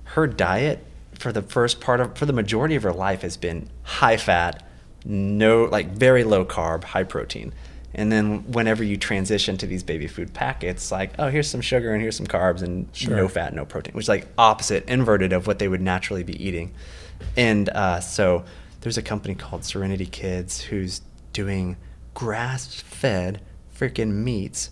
her diet for the first part of for the majority of her life has been high fat, no like very low carb, high protein. And then whenever you transition to these baby food packets, like, oh, here's some sugar and here's some carbs and Sure. no fat, no protein, which is like opposite, inverted of what they would naturally be eating. And uh, so there's a company called Serenity Kids who's doing grass fed freaking meats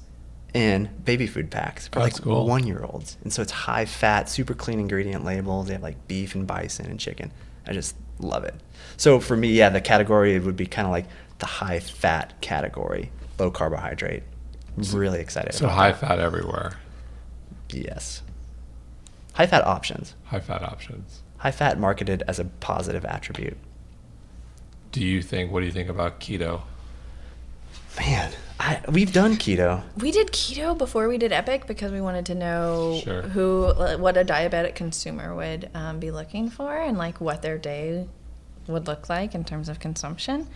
in baby food packs for That's like cool. one year olds. And so it's high fat, super clean ingredient labels. They have like beef and bison and chicken. I just love it. So for me, yeah, the category would be kind of like the high fat category, low carbohydrate. Really excited. So about high that. fat everywhere. Yes. High fat options. High fat options. High fat marketed as a positive attribute. Do you think what do you think about keto? Man, I, we've done keto. We did keto before we did Epic because we wanted to know Sure. who, what a diabetic consumer would um, be looking for and like what their day would look like in terms of consumption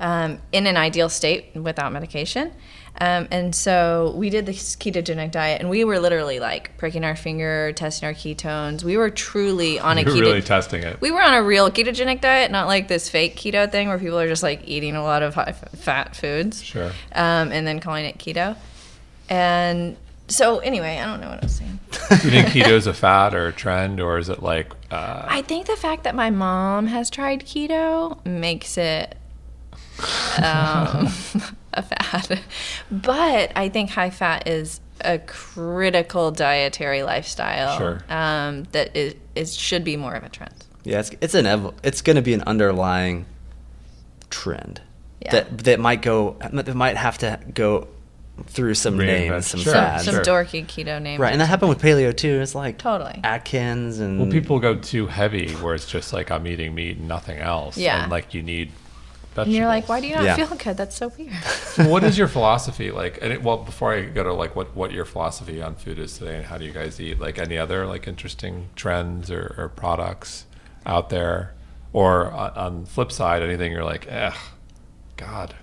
um, in an ideal state without medication. Um, and so we did this ketogenic diet, and we were literally like pricking our finger, testing our ketones. We were truly on a keto. really testing it. we were on a real ketogenic diet, not like this fake keto thing where people are just like eating a lot of high f- fat foods Sure. um, and then calling it keto. And so, anyway, I don't know what I was saying. Do you think keto is a fad or a trend, or is it like? Uh, I think the fact that my mom has tried keto makes it um, a fad. But I think high fat is a critical dietary lifestyle Sure. um, that is, is should be more of a trend. Yeah, it's it's an ev- it's going to be an underlying trend Yeah. that that might go that might have to go through some Reinvent. names, some Sure, fads. Some sure. dorky keto names. Right, and that happened with paleo too. It's like Totally. Atkins and well, people go too heavy, where it's just like I'm eating meat and nothing else. Yeah. And like you need. And you're like, why do you not Yeah. feel good? That's so weird. So what is your philosophy like? And it, well, before I go to like what what your philosophy on food is today, and how do you guys eat? Like any other like interesting trends or, or products out there, or on, on flip side, anything you're like, eh, God,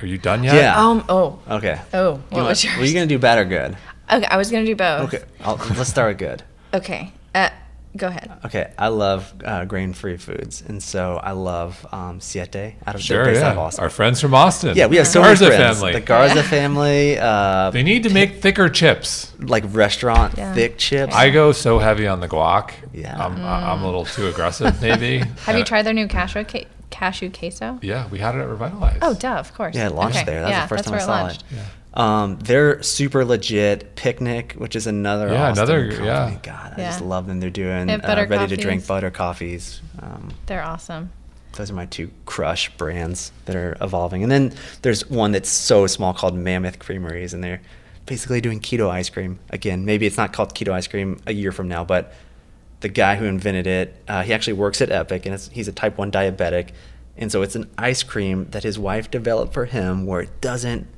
are you done yet? Yeah. um. Oh. Okay. Oh. You What want- was yours? Were you gonna do bad or good? Okay, I was gonna do both. Okay, I'll, let's start with good. Okay. Uh, go ahead. Okay, I love uh, grain-free foods, and so I love um, Siete out of Sure, they're out of yeah. Austin. Our friends from Austin. yeah, we have so many friends. family. The Garza Yeah. family, uh, they need to make thicker chips. like restaurant Yeah. thick chips. I go so heavy on the guac. Yeah. I'm, I'm a little too aggressive, maybe. Have you tried their new cashew ca- cashew queso? Yeah, we had it at Revitalize. Oh, duh, of course. Yeah, it launched Okay, there. That was yeah, the first that's time where I it saw launched. it. Um, they're super legit. Picnik, which is another Yeah, Austin another- company. yeah. God, I Yeah. just love them. They're doing They uh, butter ready to drink butter coffees. Um, They're awesome. those are my two crush brands that are evolving. And then there's one that's so small called Mammoth Creameries, and they're basically doing keto ice cream. Again, maybe it's not called keto ice cream a year from now, but the guy who invented it, uh, he actually works at Epic, and it's, he's a type 1 diabetic. And so it's an ice cream that his wife developed for him where it doesn't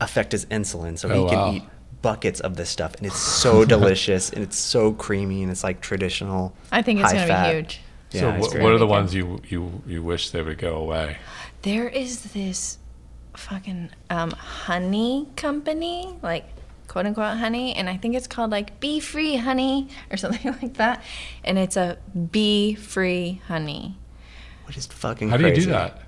affect his insulin. So Oh, he can wow. eat buckets of this stuff. And it's so delicious, and it's so creamy, and it's like traditional. I think it's gonna be huge. Yeah, so ice what, what are the ones you you you wish they would go away? There is this fucking um, honey company, like quote unquote honey, and I think it's called like Bee Free Honey or something like that. And it's a bee free honey. What is fucking How do you crazy. do that?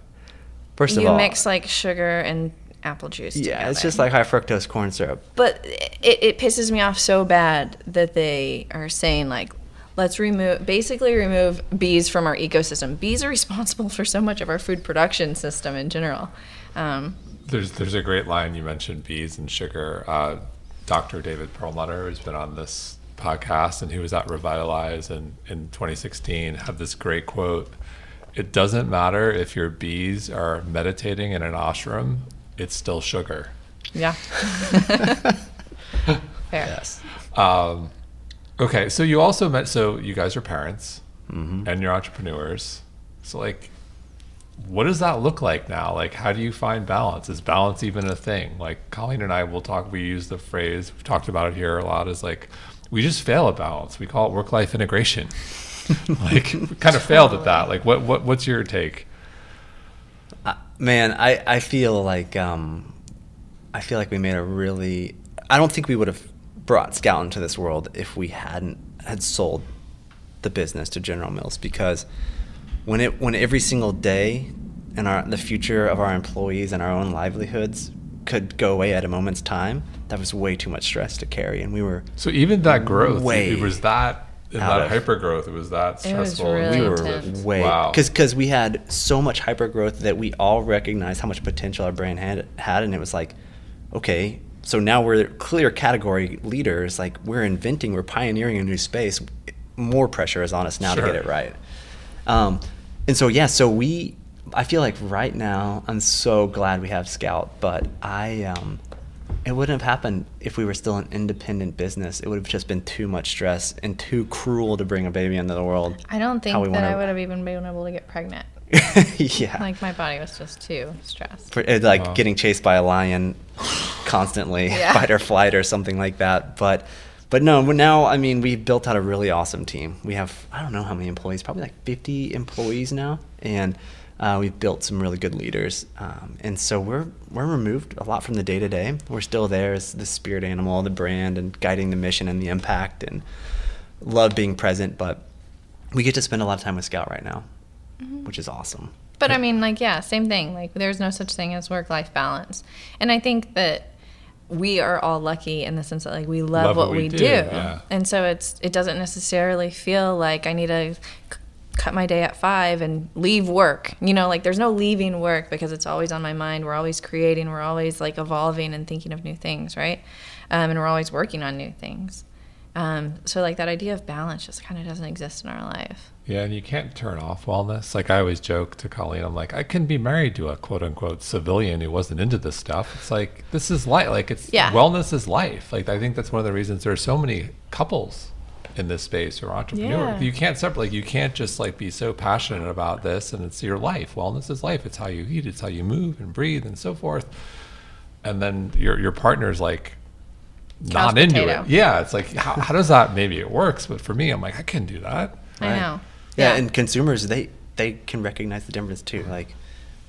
First of you all, mix like sugar and apple juice. yeah, it's just like high fructose corn syrup. But it, it pisses me off so bad that they are saying like, let's remove basically remove bees from our ecosystem. Bees are responsible for so much of our food production system in general. Um, There's there's a great line you mentioned bees and sugar. Uh, Dr. David Perlmutter, who's been on this podcast and who was at Revitalize in, in 2016, had this great quote. It doesn't matter if your bees are meditating in an ashram, it's still sugar. yeah. Fair. Yes. Um, okay, so you also met. So you guys are parents, and you're entrepreneurs. So like, what does that look like now? Like, how do you find balance? Is balance even a thing? Like Colleen and I will talk. We use the phrase we've talked about it here a lot. Is like, we just fail at balance. We call it work-life integration. like, we kind of failed at that. Like, what what what's your take? Man, I, I feel like um, I feel like we made a really. I don't think we would have brought Scout into this world if we hadn't had sold the business to General Mills because when it when every single day and our the future of our employees and our own livelihoods could go away at a moment's time, that was way too much stress to carry, and we were So even that growth, Way it was that in out that of- hyper growth. It was that It was stressful. really we were intense. way Wow. because because we had so much hyper growth that we all recognized how much potential our brand had had, and it was like, okay, so now we're clear category leaders. Like we're inventing, we're pioneering a new space. More pressure is on us now Sure. to get it right. Um, and so yeah, so we, I feel like right now I'm so glad we have Scout, but I um, it wouldn't have happened if we were still an independent business. It would have just been too much stress and too cruel to bring a baby into the world. I don't think that wanna- I would have even been able to get pregnant. yeah. Like my body was just too stressed. For, it's like Wow. getting chased by a lion constantly, Yeah. fight or flight or something like that. But but no, now I mean we've built out a really awesome team. We have I don't know how many employees, probably like 50 employees now, and uh, we've built some really good leaders. Um, and so we're we're removed a lot from the day to day. We're still there as the spirit animal, the brand, and guiding the mission and the impact, and love being present. But we get to spend a lot of time with Scout right now, which is awesome. But I mean, like, yeah, same thing. Like, there's no such thing as work life balance. And I think that we are all lucky in the sense that, like, we love, what, we, do. yeah. And so it's, it doesn't necessarily feel like I need to c- cut my day at five and leave work. You know, like, there's no leaving work because it's always on my mind. We're always creating, we're always, like, evolving and thinking of new things, right? Um, and we're always working on new things. Um, so, like, that idea of balance just kind of doesn't exist in our life. Yeah, and you can't turn off wellness. Like I always joke to Colleen, I'm like, I can be married to a quote unquote civilian who wasn't into this stuff. It's like this is life. Like it's Yeah. wellness is life. Like I think that's one of the reasons there are so many couples in this space or entrepreneurs. Yeah. You can't separate. Like you can't just like be so passionate about this and it's your life. Wellness is life. It's how you eat. It's how you move and breathe and so forth. And then your your partner's like not into potato. it. Yeah, it's like how, how does that? Maybe it works, but for me, I'm like I can do that. I Right. know. Yeah, and consumers they they can recognize the difference too. Mm-hmm. Like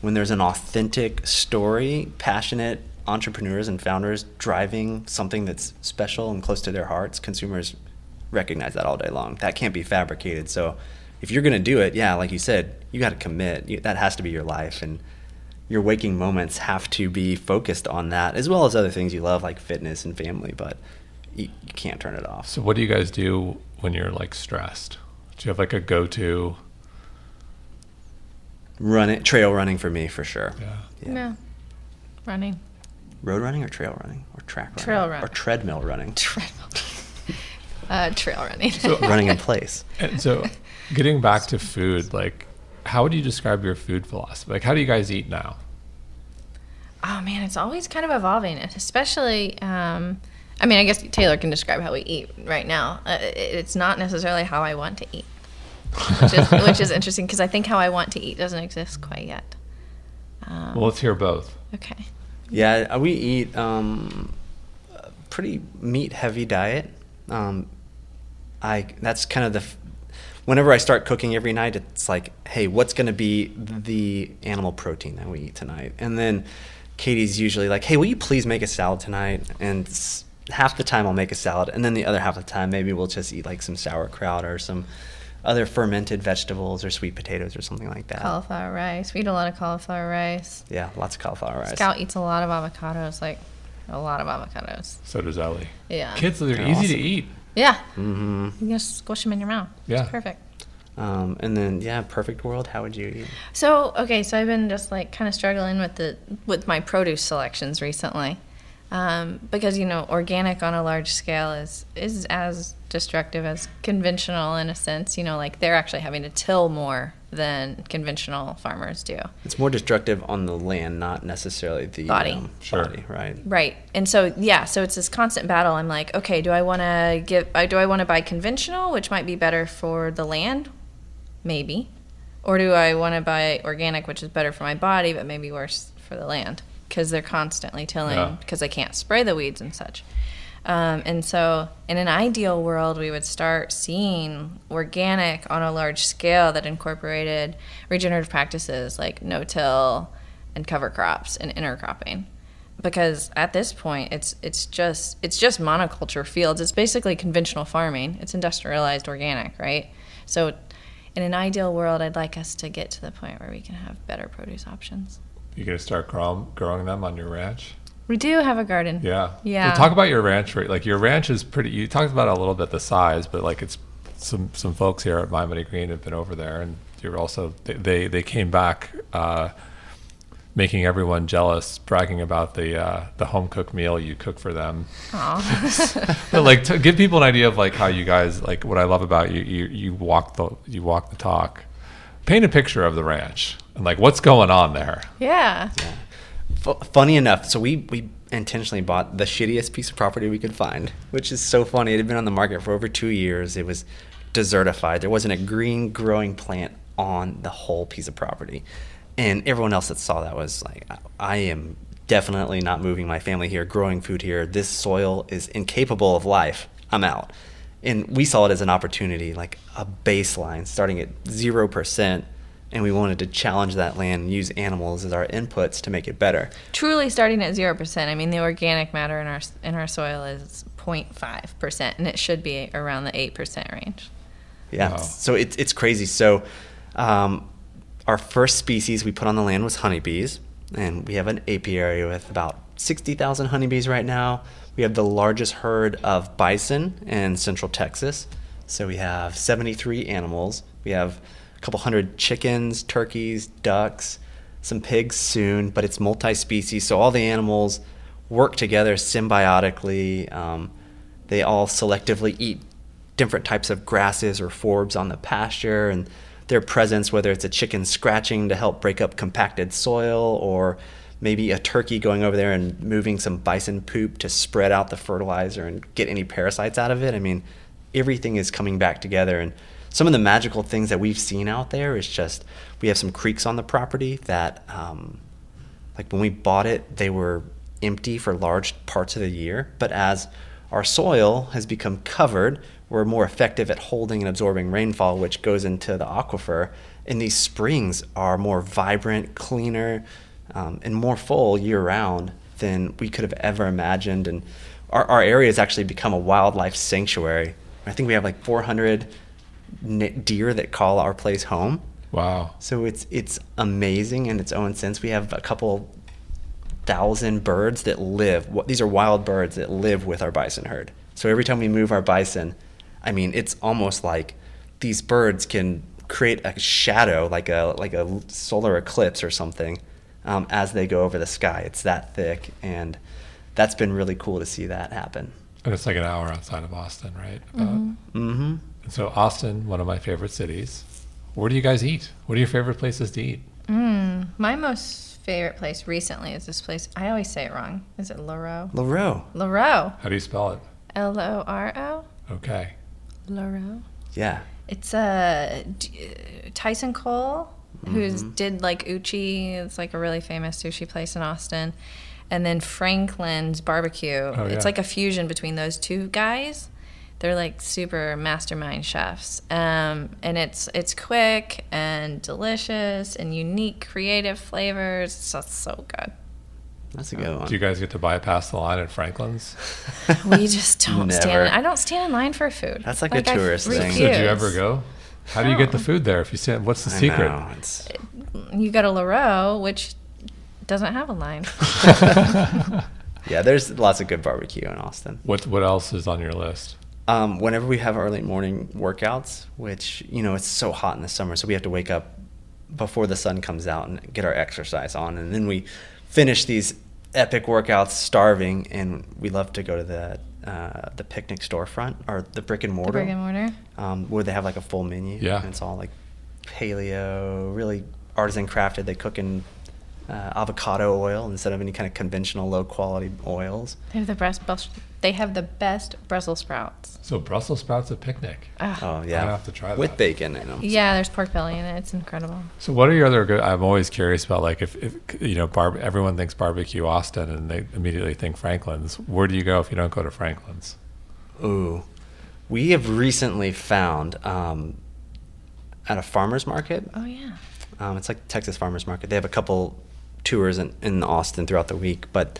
when there's an authentic story, passionate entrepreneurs and founders driving something that's special and close to their hearts, consumers recognize that all day long. That can't be fabricated. So if you're going to do it, yeah, like you said, you got to commit. You, that has to be your life and your waking moments have to be focused on that as well as other things you love like fitness and family, but you, you can't turn it off. So what do you guys do when you're like stressed? Do you have like a go-to? Run it, trail running for me for sure. Yeah. Yeah. Yeah. Running. Road running or trail running or track running? Trail run. Or treadmill running. Treadmill. Uh, trail running. So- running in place. And so getting back to food, like how would you describe your food philosophy? Like how do you guys eat now? oh man, it's always kind of evolving, especially. Um, I mean, I guess Taylor can describe how we eat right now. Uh, it's not necessarily how I want to eat, which is which is interesting because I think how I want to eat doesn't exist quite yet. Um, Well, let's hear both. okay. Yeah, uh, we eat um, a pretty meat heavy diet. Um, I that's kind of the. Whenever I start cooking every night, it's like, hey, what's going to be the animal protein that we eat tonight? And then Katie's usually like, hey, will you please make a salad tonight? And half the time I'll make a salad, and then the other half of the time maybe we'll just eat like some sauerkraut or some other fermented vegetables or sweet potatoes or something like that. Cauliflower rice. We eat a lot of cauliflower rice. Yeah, lots of cauliflower rice. Scout eats a lot of avocados, like a lot of avocados. So does Ellie. Yeah. Kids, they're They're easy to eat. Yeah. Mm-hmm. You just squish them in your mouth. Yeah. It's perfect. Um, and then yeah, perfect world. How would you eat? So okay, so I've been just like kind of struggling with the with my produce selections recently, um, because you know organic on a large scale is is as destructive as conventional in a sense. You know, like they're actually having to till more than conventional farmers do. It's more destructive on the land, not necessarily the Body. um, Sure. body, right? Right, and so yeah, so it's this constant battle. I'm like, okay, do I want to give? uh, Do I want to buy conventional, which might be better for the land, maybe, or do I want to buy organic, which is better for my body, but maybe worse for the land because they're constantly tilling Yeah. because they can't spray the weeds and such. Um, and so, in an ideal world, we would start seeing organic on a large scale that incorporated regenerative practices like no-till and cover crops and intercropping. Because at this point, it's it's just it's just monoculture fields. It's basically conventional farming. It's industrialized organic, right? So, in an ideal world, I'd like us to get to the point where we can have better produce options. You're gonna start grow, growing them on your ranch? We do have a garden. Yeah. Yeah. So talk about your ranch. right? Like your ranch is pretty. You talked about it a little bit the size, but like it's some some folks here at mindbodygreen have been over there, and you're also they they, they came back. Uh, Making everyone jealous, bragging about the uh, the home cooked meal you cook for them. Aw. But like, to give people an idea of like how you guys like what I love about you, you you walk the you walk the talk. Paint a picture of the ranch and like what's going on there. Yeah. yeah. F- funny enough, so we we intentionally bought the shittiest piece of property we could find, which is so funny. It had been on the market for over two years. It was desertified. There wasn't a green growing plant on the whole piece of property, and everyone else that saw that was like, I, am definitely not moving my family here, growing food here. This soil is incapable of life. I'm out. And we saw it as an opportunity, like a baseline, starting at zero percent. And we wanted to challenge that land and use animals as our inputs to make it better. Truly starting at 0%. I mean, the organic matter in our in our soil is 0.5% and it should be around the 8% range. Yeah. Wow. So it's it's crazy. So um, our first species we put on the land was honeybees, and we have an apiary with about sixty thousand honeybees right now. We have the largest herd of bison in central Texas. So we have seventy three animals. We have couple hundred chickens, turkeys, ducks, some pigs soon, but it's multi species. So all the animals work together symbiotically. Um, they all selectively eat different types of grasses or forbs on the pasture and their presence whether it's a chicken scratching to help break up compacted soil or maybe a turkey going over there and moving some bison poop to spread out the fertilizer and get any parasites out of it i mean everything is coming back together and some of the magical things that we've seen out there is just we have some creeks on the property that um, like when we bought it, they were empty for large parts of the year. But as our soil has become covered, we're more effective at holding and absorbing rainfall, which goes into the aquifer. And these springs are more vibrant, cleaner, um, and more full year round than we could have ever imagined. And our, our area has actually become a wildlife sanctuary. I think we have like 400 n- deer that call our place home. Wow. So it's it's amazing in its own sense. We have a couple thousand birds that live. These are wild birds that live with our bison herd. So every time we move our bison, I mean, it's almost like these birds can create a shadow, like a like a solar eclipse or something, um, as they go over the sky. It's that thick, and that's been really cool to see that happen. And it's like an hour outside of Austin, right? About. Mm-hmm. And so Austin, one of my favorite cities. Where do you guys eat? What are your favorite places to eat? Mm, my most favorite place recently is this place. I always say it wrong. Is it Loro? Laro, Loro. How do you spell it? L O R O? Okay. Loro. yeah, It's uh, Tyson Cole, who's Mm-hmm. did like Uchi. It's like a really famous sushi place in Austin. And then Franklin's Barbecue. Oh, yeah. It's like a fusion between those two guys. They're like super mastermind chefs, um, and it's it's quick and delicious and unique, creative flavors. It's just so good. that's a good one. Do you guys get to bypass the line at Franklin's? We just don't stand. Never. I don't stand in line for food. That's like a tourist I thing. So did you refuse. ever go? How do you get the food there? If you stand? what's the I secret? know, You go to Loro, which doesn't have a line. yeah, there's lots of good barbecue in Austin. What What else is on your list? Um, whenever we have early morning workouts, which you know it's so hot in the summer, so we have to wake up before the sun comes out and get our exercise on, and then we finish these epic workouts starving, and we love to go to the uh, the Picnik storefront or the brick and mortar, brick and mortar? um, where they have like a full menu. Yeah. and it's all like paleo, really artisan crafted. They cook in uh, avocado oil instead of any kind of conventional low quality oils. They have the best. They have the best Brussels sprouts. So Brussels sprouts at Picnik. Ugh. Oh yeah, I'll have to try that. with that. bacon in them. Yeah, there's pork belly in it. It's incredible. So what are your other good? I'm always curious about like if, if you know, bar, everyone thinks barbecue Austin and they immediately think Franklin's. Where do you go if you don't go to Franklin's? Ooh, we have recently found um, at a farmers market. Oh yeah. Um, it's like Texas farmers market. They have a couple tours in, in Austin throughout the week, but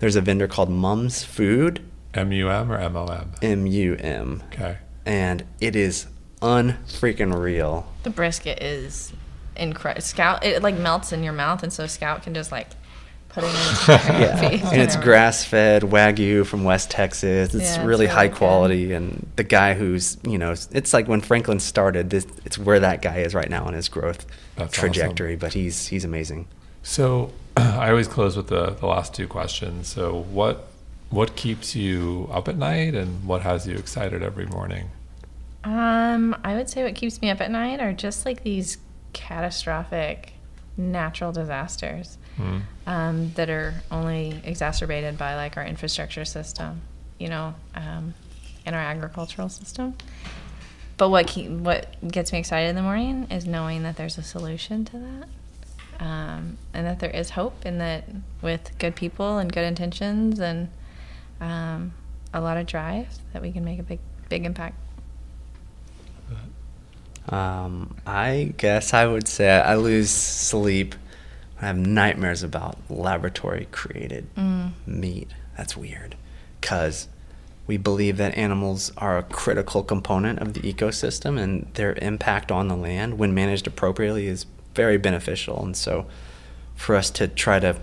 there's a vendor called Mum's Food, M U M or M O M? M U M, Okay. and it is unfreaking real. The brisket is incredible. Scout it like melts in your mouth, and so Scout can just like put it in his Yeah, face. and it's grass fed Wagyu from West Texas. It's Yeah, it's really really high good. quality, and the guy who's you know, it's like when Franklin started. This, it's where that guy is right now in his growth That's trajectory. But he's he's amazing. So I always close with the, the last two questions. So what what keeps you up at night and what has you excited every morning? Um, I would say what keeps me up at night are just like these catastrophic natural disasters Hmm. um, that are only exacerbated by like our infrastructure system, you know, um, and our agricultural system. But what keep, what gets me excited in the morning is knowing that there's a solution to that, um, and that there is hope, and that with good people and good intentions and um, a lot of drive, that we can make a big big impact. Um, I guess I would say I lose sleep. I have nightmares about laboratory created Mm. meat. That's weird. Because we believe that animals are a critical component of the ecosystem and their impact on the land, when managed appropriately, is very beneficial. And so for us to try to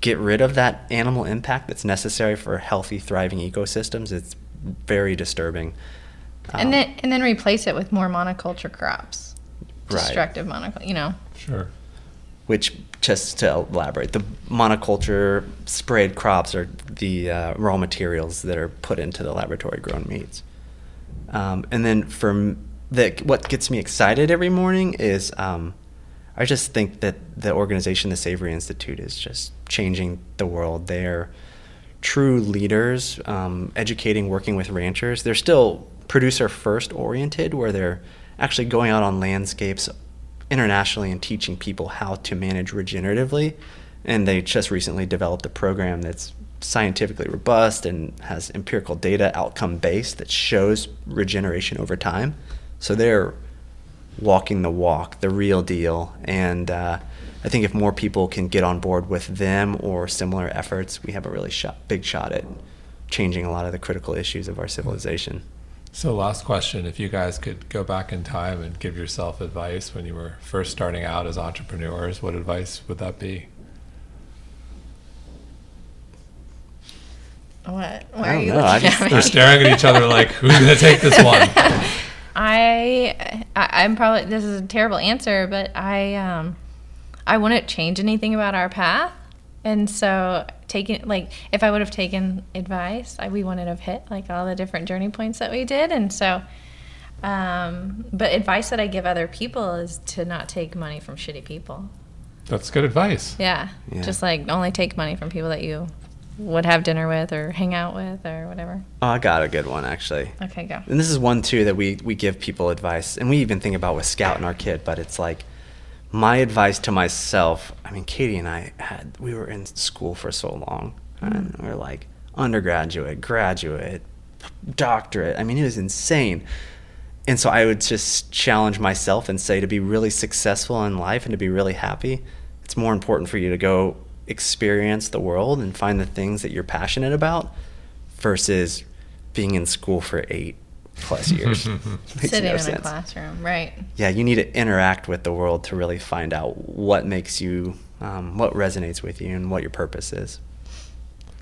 get rid of that animal impact that's necessary for healthy, thriving ecosystems, it's very disturbing. Um, and then and then replace it with more monoculture crops, Right. destructive monoculture. You know, Sure. which just to elaborate the monoculture sprayed crops are the uh, raw materials that are put into the laboratory grown meats um, and then for the, what gets me excited every morning is um, i just think that the organization the savory institute is just changing the world they're true leaders um, educating working with ranchers they're still producer first oriented where they're actually going out on landscapes internationally and teaching people how to manage regeneratively. And they just recently developed a program that's scientifically robust and has empirical data outcome based that shows regeneration over time. So they're walking the walk, the real deal. And uh, I think if more people can get on board with them or similar efforts, we have a really shot, big shot at changing a lot of the critical issues of our civilization. So last question, if you guys could go back in time and give yourself advice when you were first starting out as entrepreneurs, what advice would that be? what? Why I are don't you know, I looking just- at me? They're staring at each other like, who's going to take this one? I, I I'm probably this is a terrible answer, but I um I wouldn't change anything about our path. And so taking like if I would have taken advice, I, we wouldn't have hit like all the different journey points that we did. And so um but advice that I give other people is to not take money from shitty people. That's good advice. Yeah. Yeah. Just like only take money from people that you would have dinner with or hang out with or whatever. Oh, I got a good one actually. Okay, go. And this is one too that we we give people advice, and we even think about with Scout and our kid. But it's like my advice to myself. I mean, Katie and I had we were in school for so long, mm-hmm. and we are like undergraduate, graduate, doctorate. I mean, it was insane. And so I would just challenge myself and say to be really successful in life and to be really happy, it's more important for you to go experience the world and find the things that you're passionate about versus being in school for eight, plus years. Sitting no in a classroom, right? Yeah, you need to interact with the world to really find out what makes you, um, what resonates with you, and what your purpose is.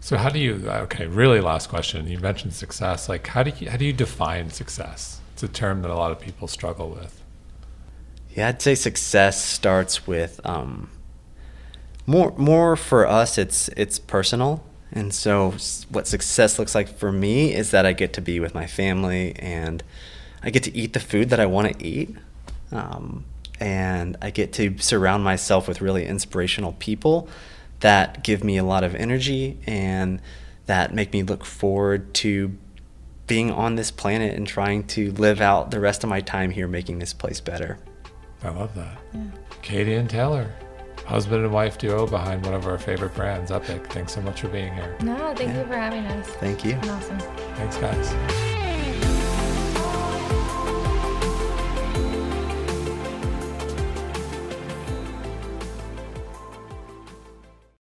So how do you? Okay, really last question. You mentioned success. Like, how do you how do you define success? It's a term that a lot of people struggle with. Yeah, I'd say success starts with um, more more for us. It's it's personal, and so what success looks like for me is that I get to be with my family and I get to eat the food that I want to eat, um, and I get to surround myself with really inspirational people that give me a lot of energy and that make me look forward to being on this planet and trying to live out the rest of my time here making this place better. I love that. Katie and Taylor, husband and wife duo behind one of our favorite brands, Epic. Thanks so much for being here. No, thank Yeah. you for having us. Thank you. Awesome. Thanks, guys.